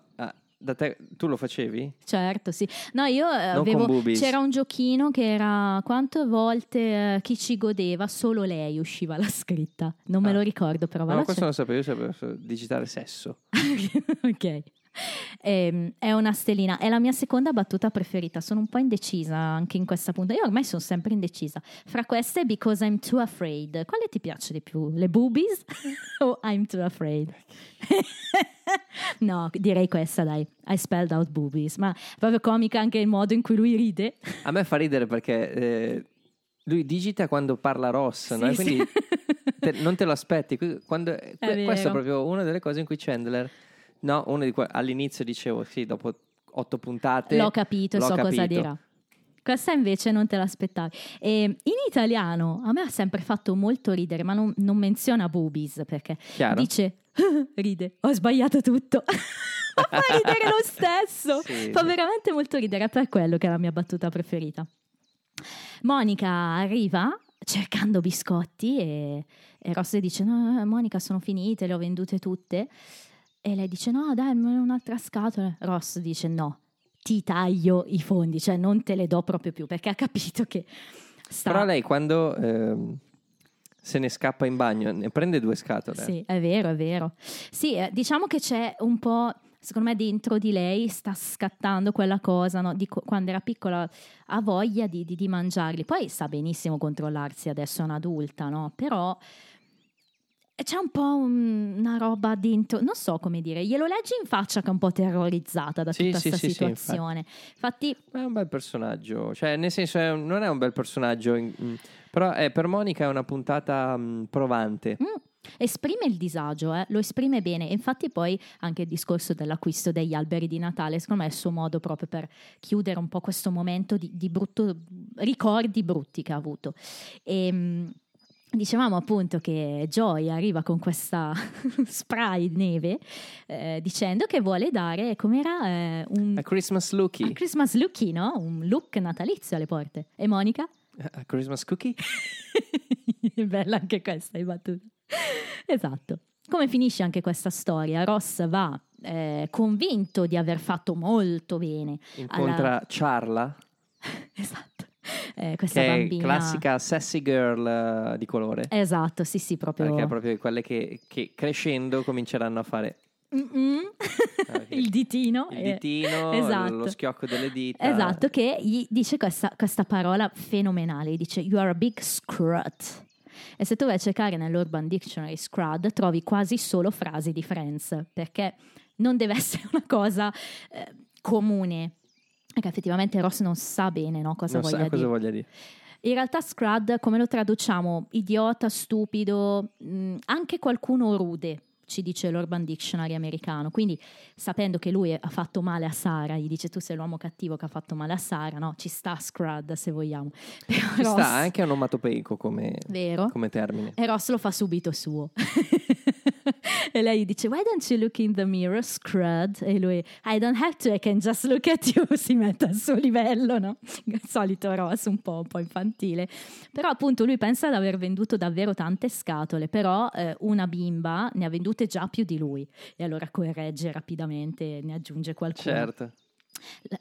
da te, tu lo facevi? Certo, sì. No, io eh, Non avevo. C'era un giochino che era quante volte eh, chi ci godeva, solo lei usciva la scritta. Non me Ah. lo ricordo, però No, questo non lo sapevo, io sapevo digitare sesso. (laughs) ok. Ehm, è una stellina, è la mia seconda battuta preferita. Sono un po' indecisa anche in questa punta. Io ormai sono sempre indecisa. Fra queste, Because I'm Too Afraid. Quale ti piace di più? Le boobies (laughs) o I'm Too Afraid? (laughs) no, direi questa, dai. I spelled out boobies. Ma è proprio comica anche il modo in cui lui ride. A me fa ridere perché eh, lui digita quando parla Ross, no? Sì, E quindi sì. te- non te lo aspetti. Quando- que- vero. questa è proprio una delle cose in cui Chandler, no, uno di que- all'inizio dicevo sì, dopo otto puntate. L'ho capito l'ho so cosa capito. dirà. Questa invece non te l'aspettavi. E in italiano a me ha sempre fatto molto ridere, ma non, non menziona boobies perché Chiaro? dice (laughs) ride, ho sbagliato tutto. (laughs) Fa ridere lo stesso. Sì, fa sì. veramente molto ridere, è per quello che è la mia battuta preferita. Monica arriva cercando biscotti e, e Ross dice no Monica sono finite, le ho vendute tutte e lei dice no dai un'altra scatola Ross dice no ti taglio i fondi cioè non te le do proprio più perché ha capito che sta Però lei quando ehm, se ne scappa in bagno ne prende due scatole. Sì, è vero, è vero. Sì, eh, diciamo che c'è un po', secondo me, dentro di lei sta scattando quella cosa, no? di co- quando era piccola ha voglia di, di- di mangiarli. Poi sa benissimo controllarsi, adesso è un'adulta, no? Però c'è un po' un- una roba dentro, non so come dire, glielo leggi in faccia che è un po' terrorizzata da Sì, tutta sì, questa sì, sì, situazione. Infatti, È un bel personaggio, cioè nel senso è un- non è un bel personaggio, in- mm, però è- per Monica è una puntata mm, provante. Mm, esprime il disagio, eh, lo esprime bene. Infatti, poi anche il discorso dell'acquisto degli alberi di Natale, secondo me è il suo modo proprio per chiudere un po' questo momento di, di brutto, ricordi brutti che ha avuto. E, mh, Dicevamo appunto che Joy arriva con questa (laughs) spray neve eh, dicendo che vuole dare, com'era, eh, un A Christmas lookie, un Christmas looky, no? Un look natalizio alle porte. E Monica? a Christmas cookie. (laughs) Bella anche questa hai battuta. Esatto. Come finisce anche questa storia? Ross va eh, convinto di aver fatto molto bene. Incontra Charla, (laughs) Esatto. (laughs) Eh, questa che bambina. classica sassy girl eh, di colore. Esatto, sì, sì, proprio. Perché è proprio quelle che, che crescendo cominceranno a fare Mm-mm. ok. (laughs) il ditino. il eh, ditino, esatto. lo schiocco delle dita. Esatto, che gli dice questa, questa parola fenomenale, dice you are a big scrut. E se tu vai a cercare nell'Urban Dictionary scrud, trovi quasi solo frasi di Friends, perché non deve (laughs) essere una cosa eh, comune. Perché effettivamente Ross non sa bene no, cosa Non voglia sa cosa dire. voglia dire. In realtà scrud, come lo traduciamo? Idiota, stupido, mh, anche qualcuno rude, ci dice l'Urban Dictionary americano. Quindi sapendo che lui ha fatto male a Sara, gli dice tu sei l'uomo cattivo che ha fatto male a Sara, no? Ci sta scrud se vogliamo. (laughs) Però Ci Ross- sta anche onomatopeico come, Vero? come termine. E Ross lo fa subito suo. (laughs) (laughs) e lei dice, why don't you look in the mirror, scrud? E lui, I don't have to, I can just look at you. (laughs) Si mette al suo livello, no? Il solito Ross, un po', un po' infantile. Però appunto lui pensa di aver venduto davvero tante scatole, però eh, una bimba ne ha vendute già più di lui. E allora corregge rapidamente, ne aggiunge qualcuno. Certo.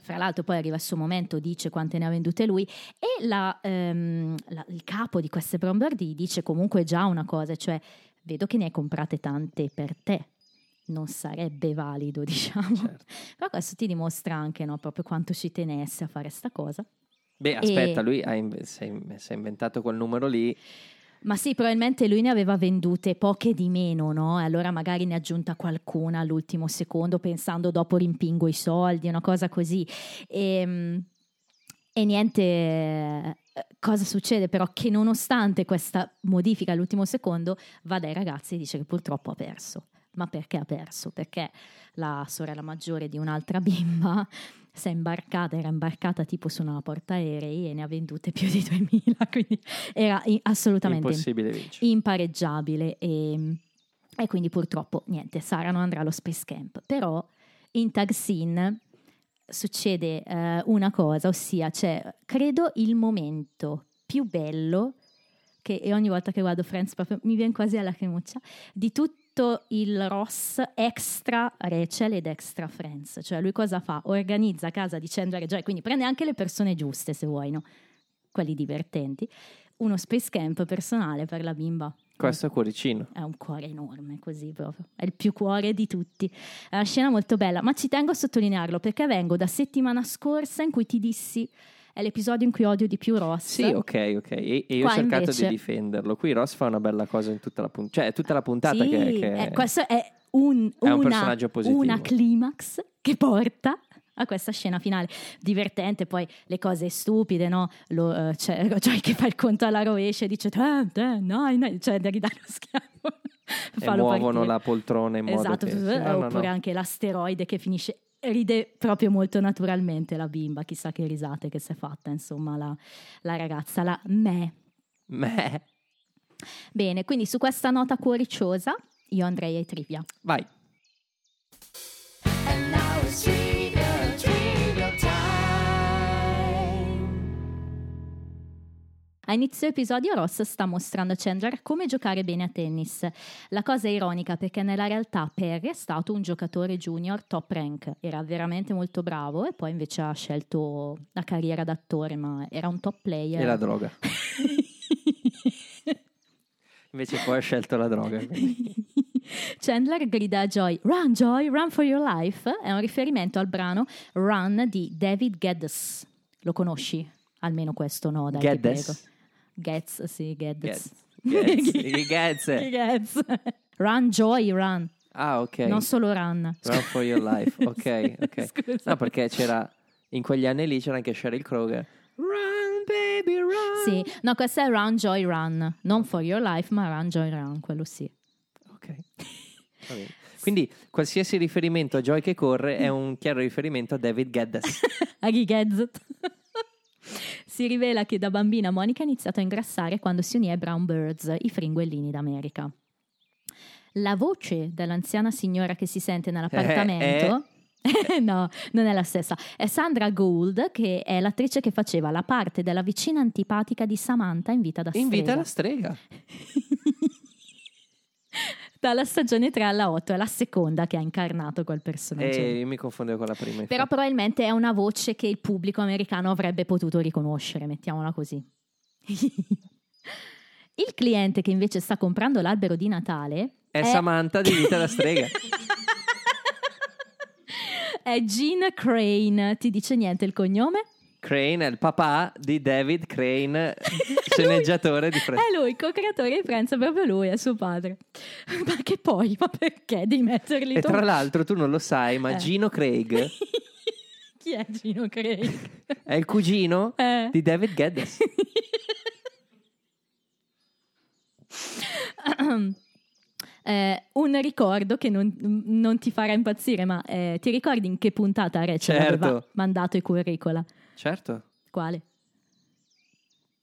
Fra l'altro poi arriva il suo momento, dice quante ne ha vendute lui e la, ehm, la- il capo di queste Bromberdy dice comunque già una cosa, cioè vedo che ne hai comprate tante per te, non sarebbe valido (laughs) diciamo. Certo. Però questo ti dimostra anche no, proprio quanto ci tenesse a fare sta cosa. Beh, aspetta, E- lui ha in- si è inventato quel numero lì. Ma sì, probabilmente lui ne aveva vendute poche di meno, no? E allora magari ne ha aggiunta qualcuna all'ultimo secondo pensando dopo rimpingo i soldi, una cosa così. E, e niente, cosa succede però? Che nonostante questa modifica all'ultimo secondo va dai ragazzi e dice che purtroppo ha perso. Ma perché ha perso? Perché la sorella maggiore di un'altra (laughs) bimba si è imbarcata, era imbarcata tipo su una portaerei e ne ha vendute più di 2000, (laughs) quindi era assolutamente Impossibile vincere. impareggiabile e, e quindi purtroppo niente, Sara non andrà allo Space Camp. Però in Tag Scene succede eh, una cosa, ossia c'è, credo, il momento più bello che ogni volta che guardo Friends proprio mi viene quasi alla lacrimuccia di tutto il Ross extra Rachel ed extra Friends. Cioè lui cosa fa? Organizza a casa di Chandler e Joy, quindi prende anche le persone giuste se vuoi, no? quelli divertenti, uno Space Camp personale per la bimba. Questo è cuoricino. È un cuore enorme, così proprio. È il più cuore di tutti. È una scena molto bella, ma ci tengo a sottolinearlo perché vengo da settimana scorsa in cui ti dissi è l'episodio in cui odio di più Ross. Sì, ok, ok. E, e io Qua ho cercato invece- di difenderlo. Qui Ross fa una bella cosa in tutta la puntata. Cioè, è tutta la puntata Sì, che, che- eh, questo è, un, È un una, personaggio positivo. una climax che porta a questa scena finale divertente, poi le cose stupide, no? Lo, eh, c'è (laughs) Joy che fa il conto alla rovescia e dice ten, nine, nine", cioè da ridare lo schiaffo (laughs) e muovono partire. la poltrona in modo esatto, che... eh, no, no, oppure no. anche l'asteroide che finisce ride proprio molto naturalmente la bimba, chissà che risate che si è fatta, insomma, la, la ragazza, la me. Meh. Bene, quindi su questa nota cuoriciosa io andrei ai trivia. Vai. A inizio episodio Ross sta mostrando a Chandler come giocare bene a tennis. La cosa è ironica perché nella realtà Perry è stato un giocatore junior top rank, era veramente molto bravo e poi invece ha scelto la carriera d'attore, ma era un top player. E la droga. (laughs) Invece poi ha scelto la droga. (laughs) Chandler grida a Joy, Run Joy, run for your life, è un riferimento al brano Run di David Geddes. Lo conosci? Almeno questo no, dai. Geddes? Getz, sì, Geddes. Getz. Getz. Getz. Getz. Run Joy, run. Ah, ok. Non solo run. Run for your life. (laughs) Ok, ok. Scusa. No, perché c'era... In quegli anni lì c'era anche Sheryl Crow. Run, baby, run. Sì, no, questo è Run Joy Run. Non for your life, ma Run Joy Run, quello sì. Ok. Quindi qualsiasi riferimento a Joy che corre è un chiaro riferimento a David Geddes. Aghi (laughs) Gadget. Si rivela che da bambina Monica ha iniziato a ingrassare quando si unì ai Brown Birds, i fringuellini d'America. La voce dell'anziana signora che si sente nell'appartamento. (laughs) no, non è la stessa. È Sandra Gould, che è l'attrice che faceva la parte della vicina antipatica di Samantha in Vita da strega. Invita la strega. (laughs) Dalla stagione 3 alla 8 è la seconda che ha incarnato quel personaggio. E io mi confondevo con la prima. Però infatti. probabilmente è una voce che il pubblico americano avrebbe potuto riconoscere, mettiamola così. (laughs) il cliente che invece sta comprando l'albero di Natale È Samantha di Vita da strega. (laughs) è Gene Crane. Ti dice niente il cognome? Crane è il papà di David Crane, (laughs) sceneggiatore di Fred. È lui, co-creatore di Friends, è proprio lui, è suo padre. (laughs) Ma che poi, ma perché devi metterli E tu? tra l'altro tu non lo sai, ma Eh. Gino Craig (laughs) Chi è Gino Crane? è il cugino Eh. di David Geddes. Eh, un ricordo che non, non ti farà impazzire, ma eh, ti ricordi in che puntata Rachel Certo. aveva mandato i curricula? Certo, Quale?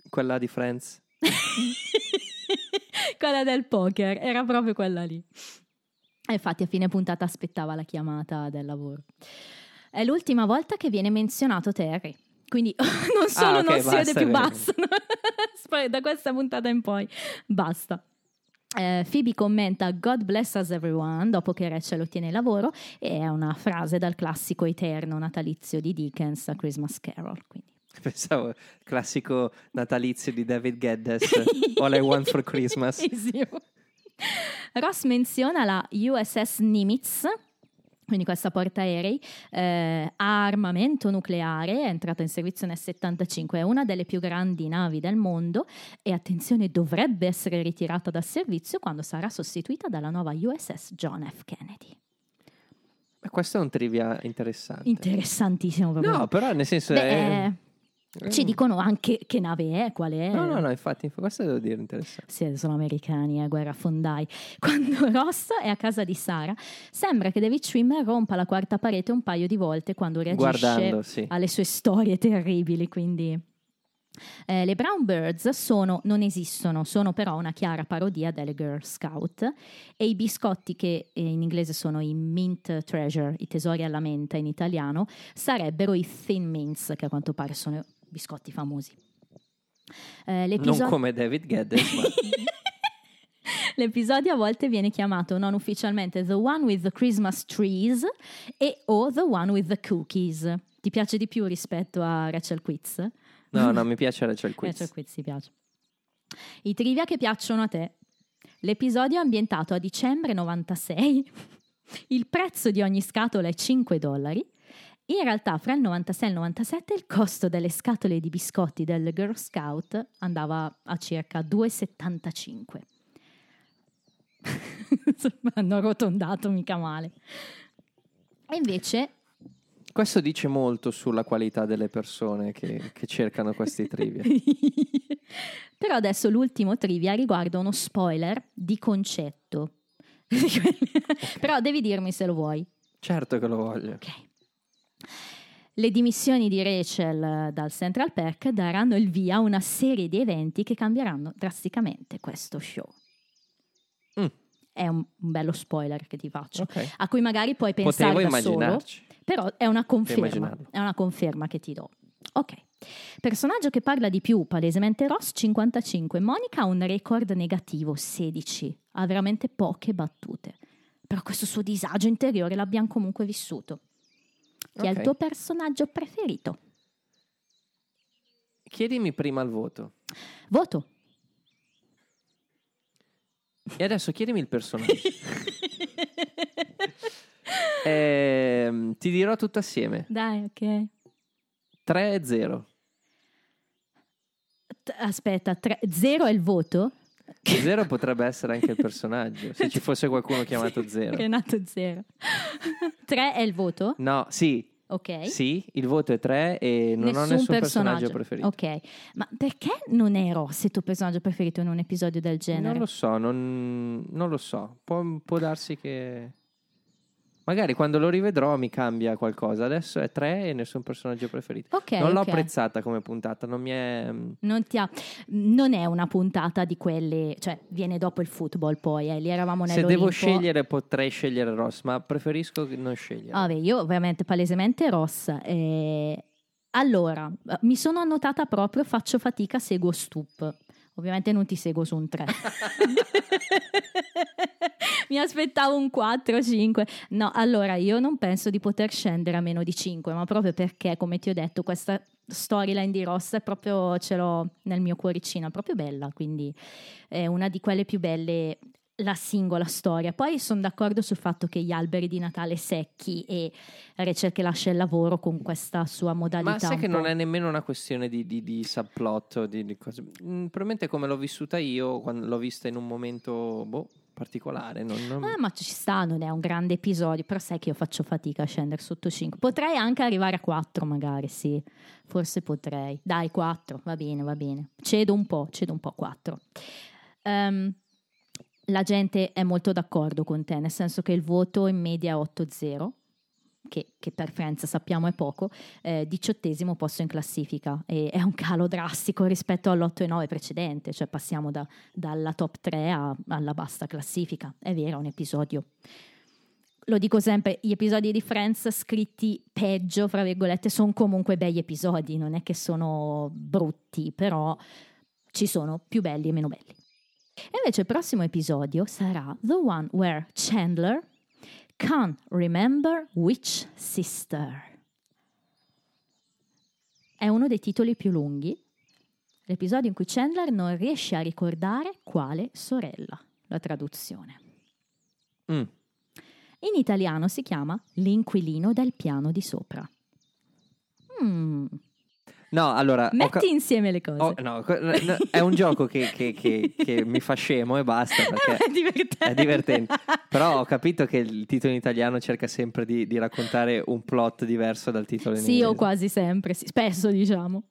quella di Friends. (laughs) quella del poker, era proprio quella lì. E infatti a fine puntata aspettava la chiamata del lavoro. È l'ultima volta che viene menzionato Terry. Quindi (laughs) non solo Ah, ok, non si vede più basta, (laughs) da questa puntata in poi basta. Eh, Phoebe commenta God bless us everyone dopo che Rachel ottiene il lavoro e è una frase dal classico eterno natalizio di Dickens, A Christmas Carol. Quindi. (laughs) Pensavo classico natalizio di David Geddes, (laughs) All I Want for Christmas. Ross menziona la USS Nimitz, quindi questa portaerei, eh, ha armamento nucleare, è entrata in servizio nel 75, è una delle più grandi navi del mondo e attenzione dovrebbe essere ritirata dal servizio quando sarà sostituita dalla nuova USS John F. Kennedy. Ma questo è un trivia interessante. Interessantissimo proprio. no, però nel senso Beh, è... ci dicono anche che nave è, qual è. No, no, no, infatti, questo devo dire interessante. Sì, sono americani, eh, guerra fondai. (laughs) Quando Ross è a casa di Sara, sembra che David Schwimmer rompa la quarta parete un paio di volte quando reagisce Guardando, sì. alle sue storie terribili. Quindi eh, le Brown Birds sono, non esistono, sono però una chiara parodia delle Girl Scout e i biscotti che eh, in inglese sono i Mint Treasure, i tesori alla menta in italiano, sarebbero i Thin Mints, che a quanto pare sono biscotti famosi. Eh, Non come David Geddes, ma... (laughs) L'episodio a volte viene chiamato non ufficialmente The One with the Christmas Trees e o The One with the Cookies. Ti piace di più rispetto a Rachel Quiz? No, no, mi piace Rachel Quiz. Rachel Quiz ti piace. I trivia che piacciono a te. L'episodio è ambientato a dicembre 96. Il prezzo di ogni scatola è 5 dollari. In realtà, fra il 96 e il 97 il costo delle scatole di biscotti del Girl Scout andava a circa 2,75. (laughs) Hanno arrotondato mica male. E invece, Questo dice molto sulla qualità delle persone che, che cercano questi trivia. (laughs) però adesso l'ultimo trivia riguarda uno spoiler di concetto. (laughs) però devi dirmi se lo vuoi. Certo che lo voglio. Ok. Le dimissioni di Rachel eh, dal Central Perk daranno il via a una serie di eventi che cambieranno drasticamente questo show. Mm. È un, un bello spoiler che ti faccio, Ok. a cui magari puoi pensare Potevo da solo, però è una conferma, è una conferma che ti do. Ok. Personaggio che parla di più, palesemente Ross, 55. Monica ha un record negativo, 16. Ha veramente poche battute. Però questo suo disagio interiore l'abbiamo comunque vissuto. Chi è il tuo personaggio preferito? Chiedimi prima il voto. Voto. E adesso chiedimi il personaggio. (laughs) Ehm, ti dirò tutto assieme. Dai, ok. 3 e 0. T- aspetta, tre- zero è il voto? 0 potrebbe essere anche il personaggio, se ci fosse qualcuno chiamato 0. Renato zero. Tre è il voto? No, sì, Ok. sì, il voto è 3 e non ho nessun personaggio, preferito. Ok, ma perché non è Ross il tuo personaggio preferito in un episodio del genere? Non lo so, non, non lo so. Può, può darsi che... Magari quando lo rivedrò mi cambia qualcosa. Adesso è 3 e nessun personaggio preferito. Ok, non l'ho ok. apprezzata come puntata, non mi è... Non, ti ha- non è una puntata di quelle, cioè viene dopo il football poi, eh, lì eravamo Se nell'Olimpo. devo scegliere potrei scegliere Ross, ma preferisco che non scegliere. Vabbè, io ovviamente palesemente Ross. eh, Allora, mi sono annotata proprio, faccio fatica, seguo Stup. Ovviamente non ti seguo su un 3. (laughs) Mi aspettavo un 4, 5. No, allora io non penso di poter scendere a meno di 5, ma proprio perché, come ti ho detto, questa storyline di Ross è proprio ce l'ho nel mio cuoricino, è proprio bella, quindi è una di quelle più belle la singola storia. Poi sono d'accordo sul fatto che gli alberi di Natale secchi e Rachel che lascia il lavoro con questa sua modalità. Ma sai che non è nemmeno una questione di, di, di subplot di, di cose. Mm, probabilmente come l'ho vissuta io, quando l'ho vista in un momento boh, particolare. Non, non- Eh, ma ci sta, non è un grande episodio, però sai che io faccio fatica a scendere sotto 5. Potrei anche arrivare a 4 magari, sì. Forse potrei. Dai, 4, va bene, va bene. Cedo un po', cedo un po' 4. Ehm, la gente è molto d'accordo con te, nel senso che il voto in media è 8-0. Che, che per Friends sappiamo è poco, eh, diciottesimo posto in classifica e è un calo drastico rispetto all'8 e 9 precedente, cioè passiamo da- dalla top 3 a- alla bassa classifica. È vero, è un episodio. Lo dico sempre, gli episodi di Friends scritti peggio, fra virgolette, sono comunque begli episodi, non è che sono brutti, però ci sono più belli e meno belli. E invece il prossimo episodio sarà The One Where Chandler Can't Remember Which Sister. È uno dei titoli più lunghi, l'episodio in cui Chandler non riesce a ricordare quale sorella, la traduzione. Mm. In italiano si chiama L'inquilino del piano di sopra. Mm, No, allora... Metti ca- insieme le cose. ho- no, è un gioco che, che- che- che mi fa scemo e basta (laughs) perché è divertente. è divertente. Però ho capito che il titolo in italiano cerca sempre di, di raccontare un plot diverso dal titolo in Sì, inglese. o quasi sempre, sì, spesso diciamo.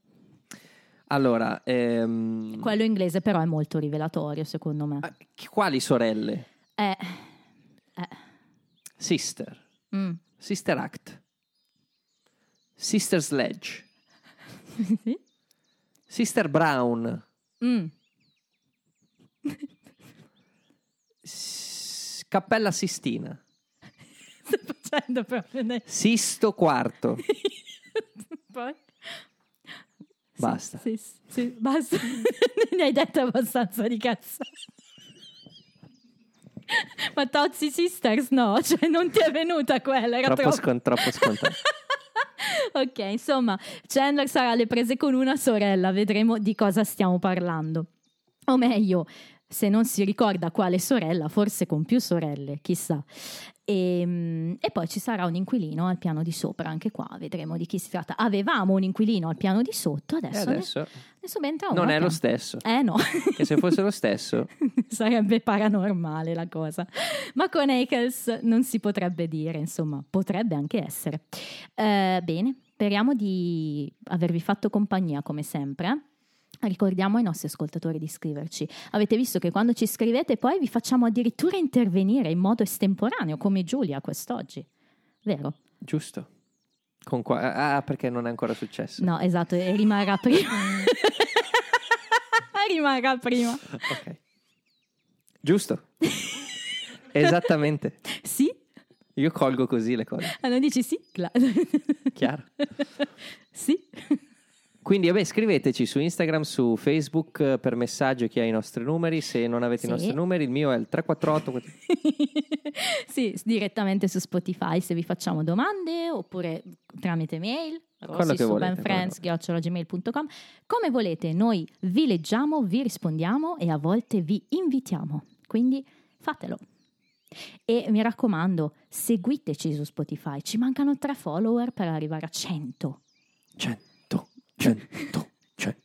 Allora, ehm, Quello inglese però è molto rivelatorio secondo me. ah, quali sorelle? Eh, Sister. mm. Sister Act. Sister Sledge. (laughs) Sì? Sister Brown. Mm. S- Cappella Sistina. (laughs) Sto facendo proprio ne- (laughs) Sisto Quarto. Poi? Basta. Sì, sì, sì, basta. ne hai detto abbastanza di cazzo. Ma Tozzi Sisters no, cioè non ti è venuta quella, era Troppo, troppo... scon- troppo scontato. Ok, insomma, Chandler sarà alle prese con una sorella, vedremo di cosa stiamo parlando. O meglio, se non si ricorda quale sorella, forse con più sorelle, chissà. E, mm, e poi ci sarà un inquilino al piano di sopra, anche qua vedremo di chi si tratta. Avevamo un inquilino al piano di sotto, E adesso, ne- adesso adesso entra uno non è lo stesso. Eh no, Che se fosse lo stesso, (laughs) sarebbe paranormale la cosa. Ma con Eccles non si potrebbe dire, insomma, potrebbe anche essere. Eh, bene, speriamo di avervi fatto compagnia come sempre. Ricordiamo ai nostri ascoltatori di scriverci. Avete visto che quando ci scrivete poi vi facciamo addirittura intervenire in modo estemporaneo, come Giulia quest'oggi. Vero? giusto. Con qua- ah, perché non è ancora successo. No, esatto, e rimarrà prima. (laughs) rimarrà prima. Ok. Giusto. Esattamente. Sì? Io colgo così le cose. Ah, non dici sì? Cla- Chiaro. (laughs) sì? Quindi, vabbè, scriveteci su Instagram, su Facebook eh, per messaggio chi ha i nostri numeri. Se non avete Sì. i nostri numeri, il mio è il 348. (laughs) sì, direttamente su Spotify se vi facciamo domande oppure tramite mail rossi che su benfriends.gmail.com come volete, noi vi leggiamo, vi rispondiamo e a volte vi invitiamo, quindi fatelo. E mi raccomando, seguiteci su Spotify, ci mancano tre follower per arrivare a 100. 100, 100, 100.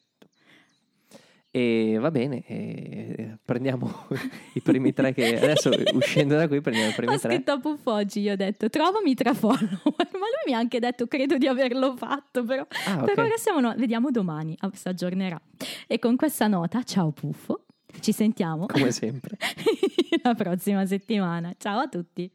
E va bene, e prendiamo (laughs) i primi tre che adesso uscendo da qui prendiamo i primi Ho tre. scritto a Puffoggi, gli ho detto trovami tre follower, (laughs) ma lui mi ha anche detto credo di averlo fatto, però Ah, per ok. ora siamo, no, vediamo domani, ah, si aggiornerà. E con questa nota, ciao Puffo, ci sentiamo Come (laughs) sempre. la prossima settimana. Ciao a tutti.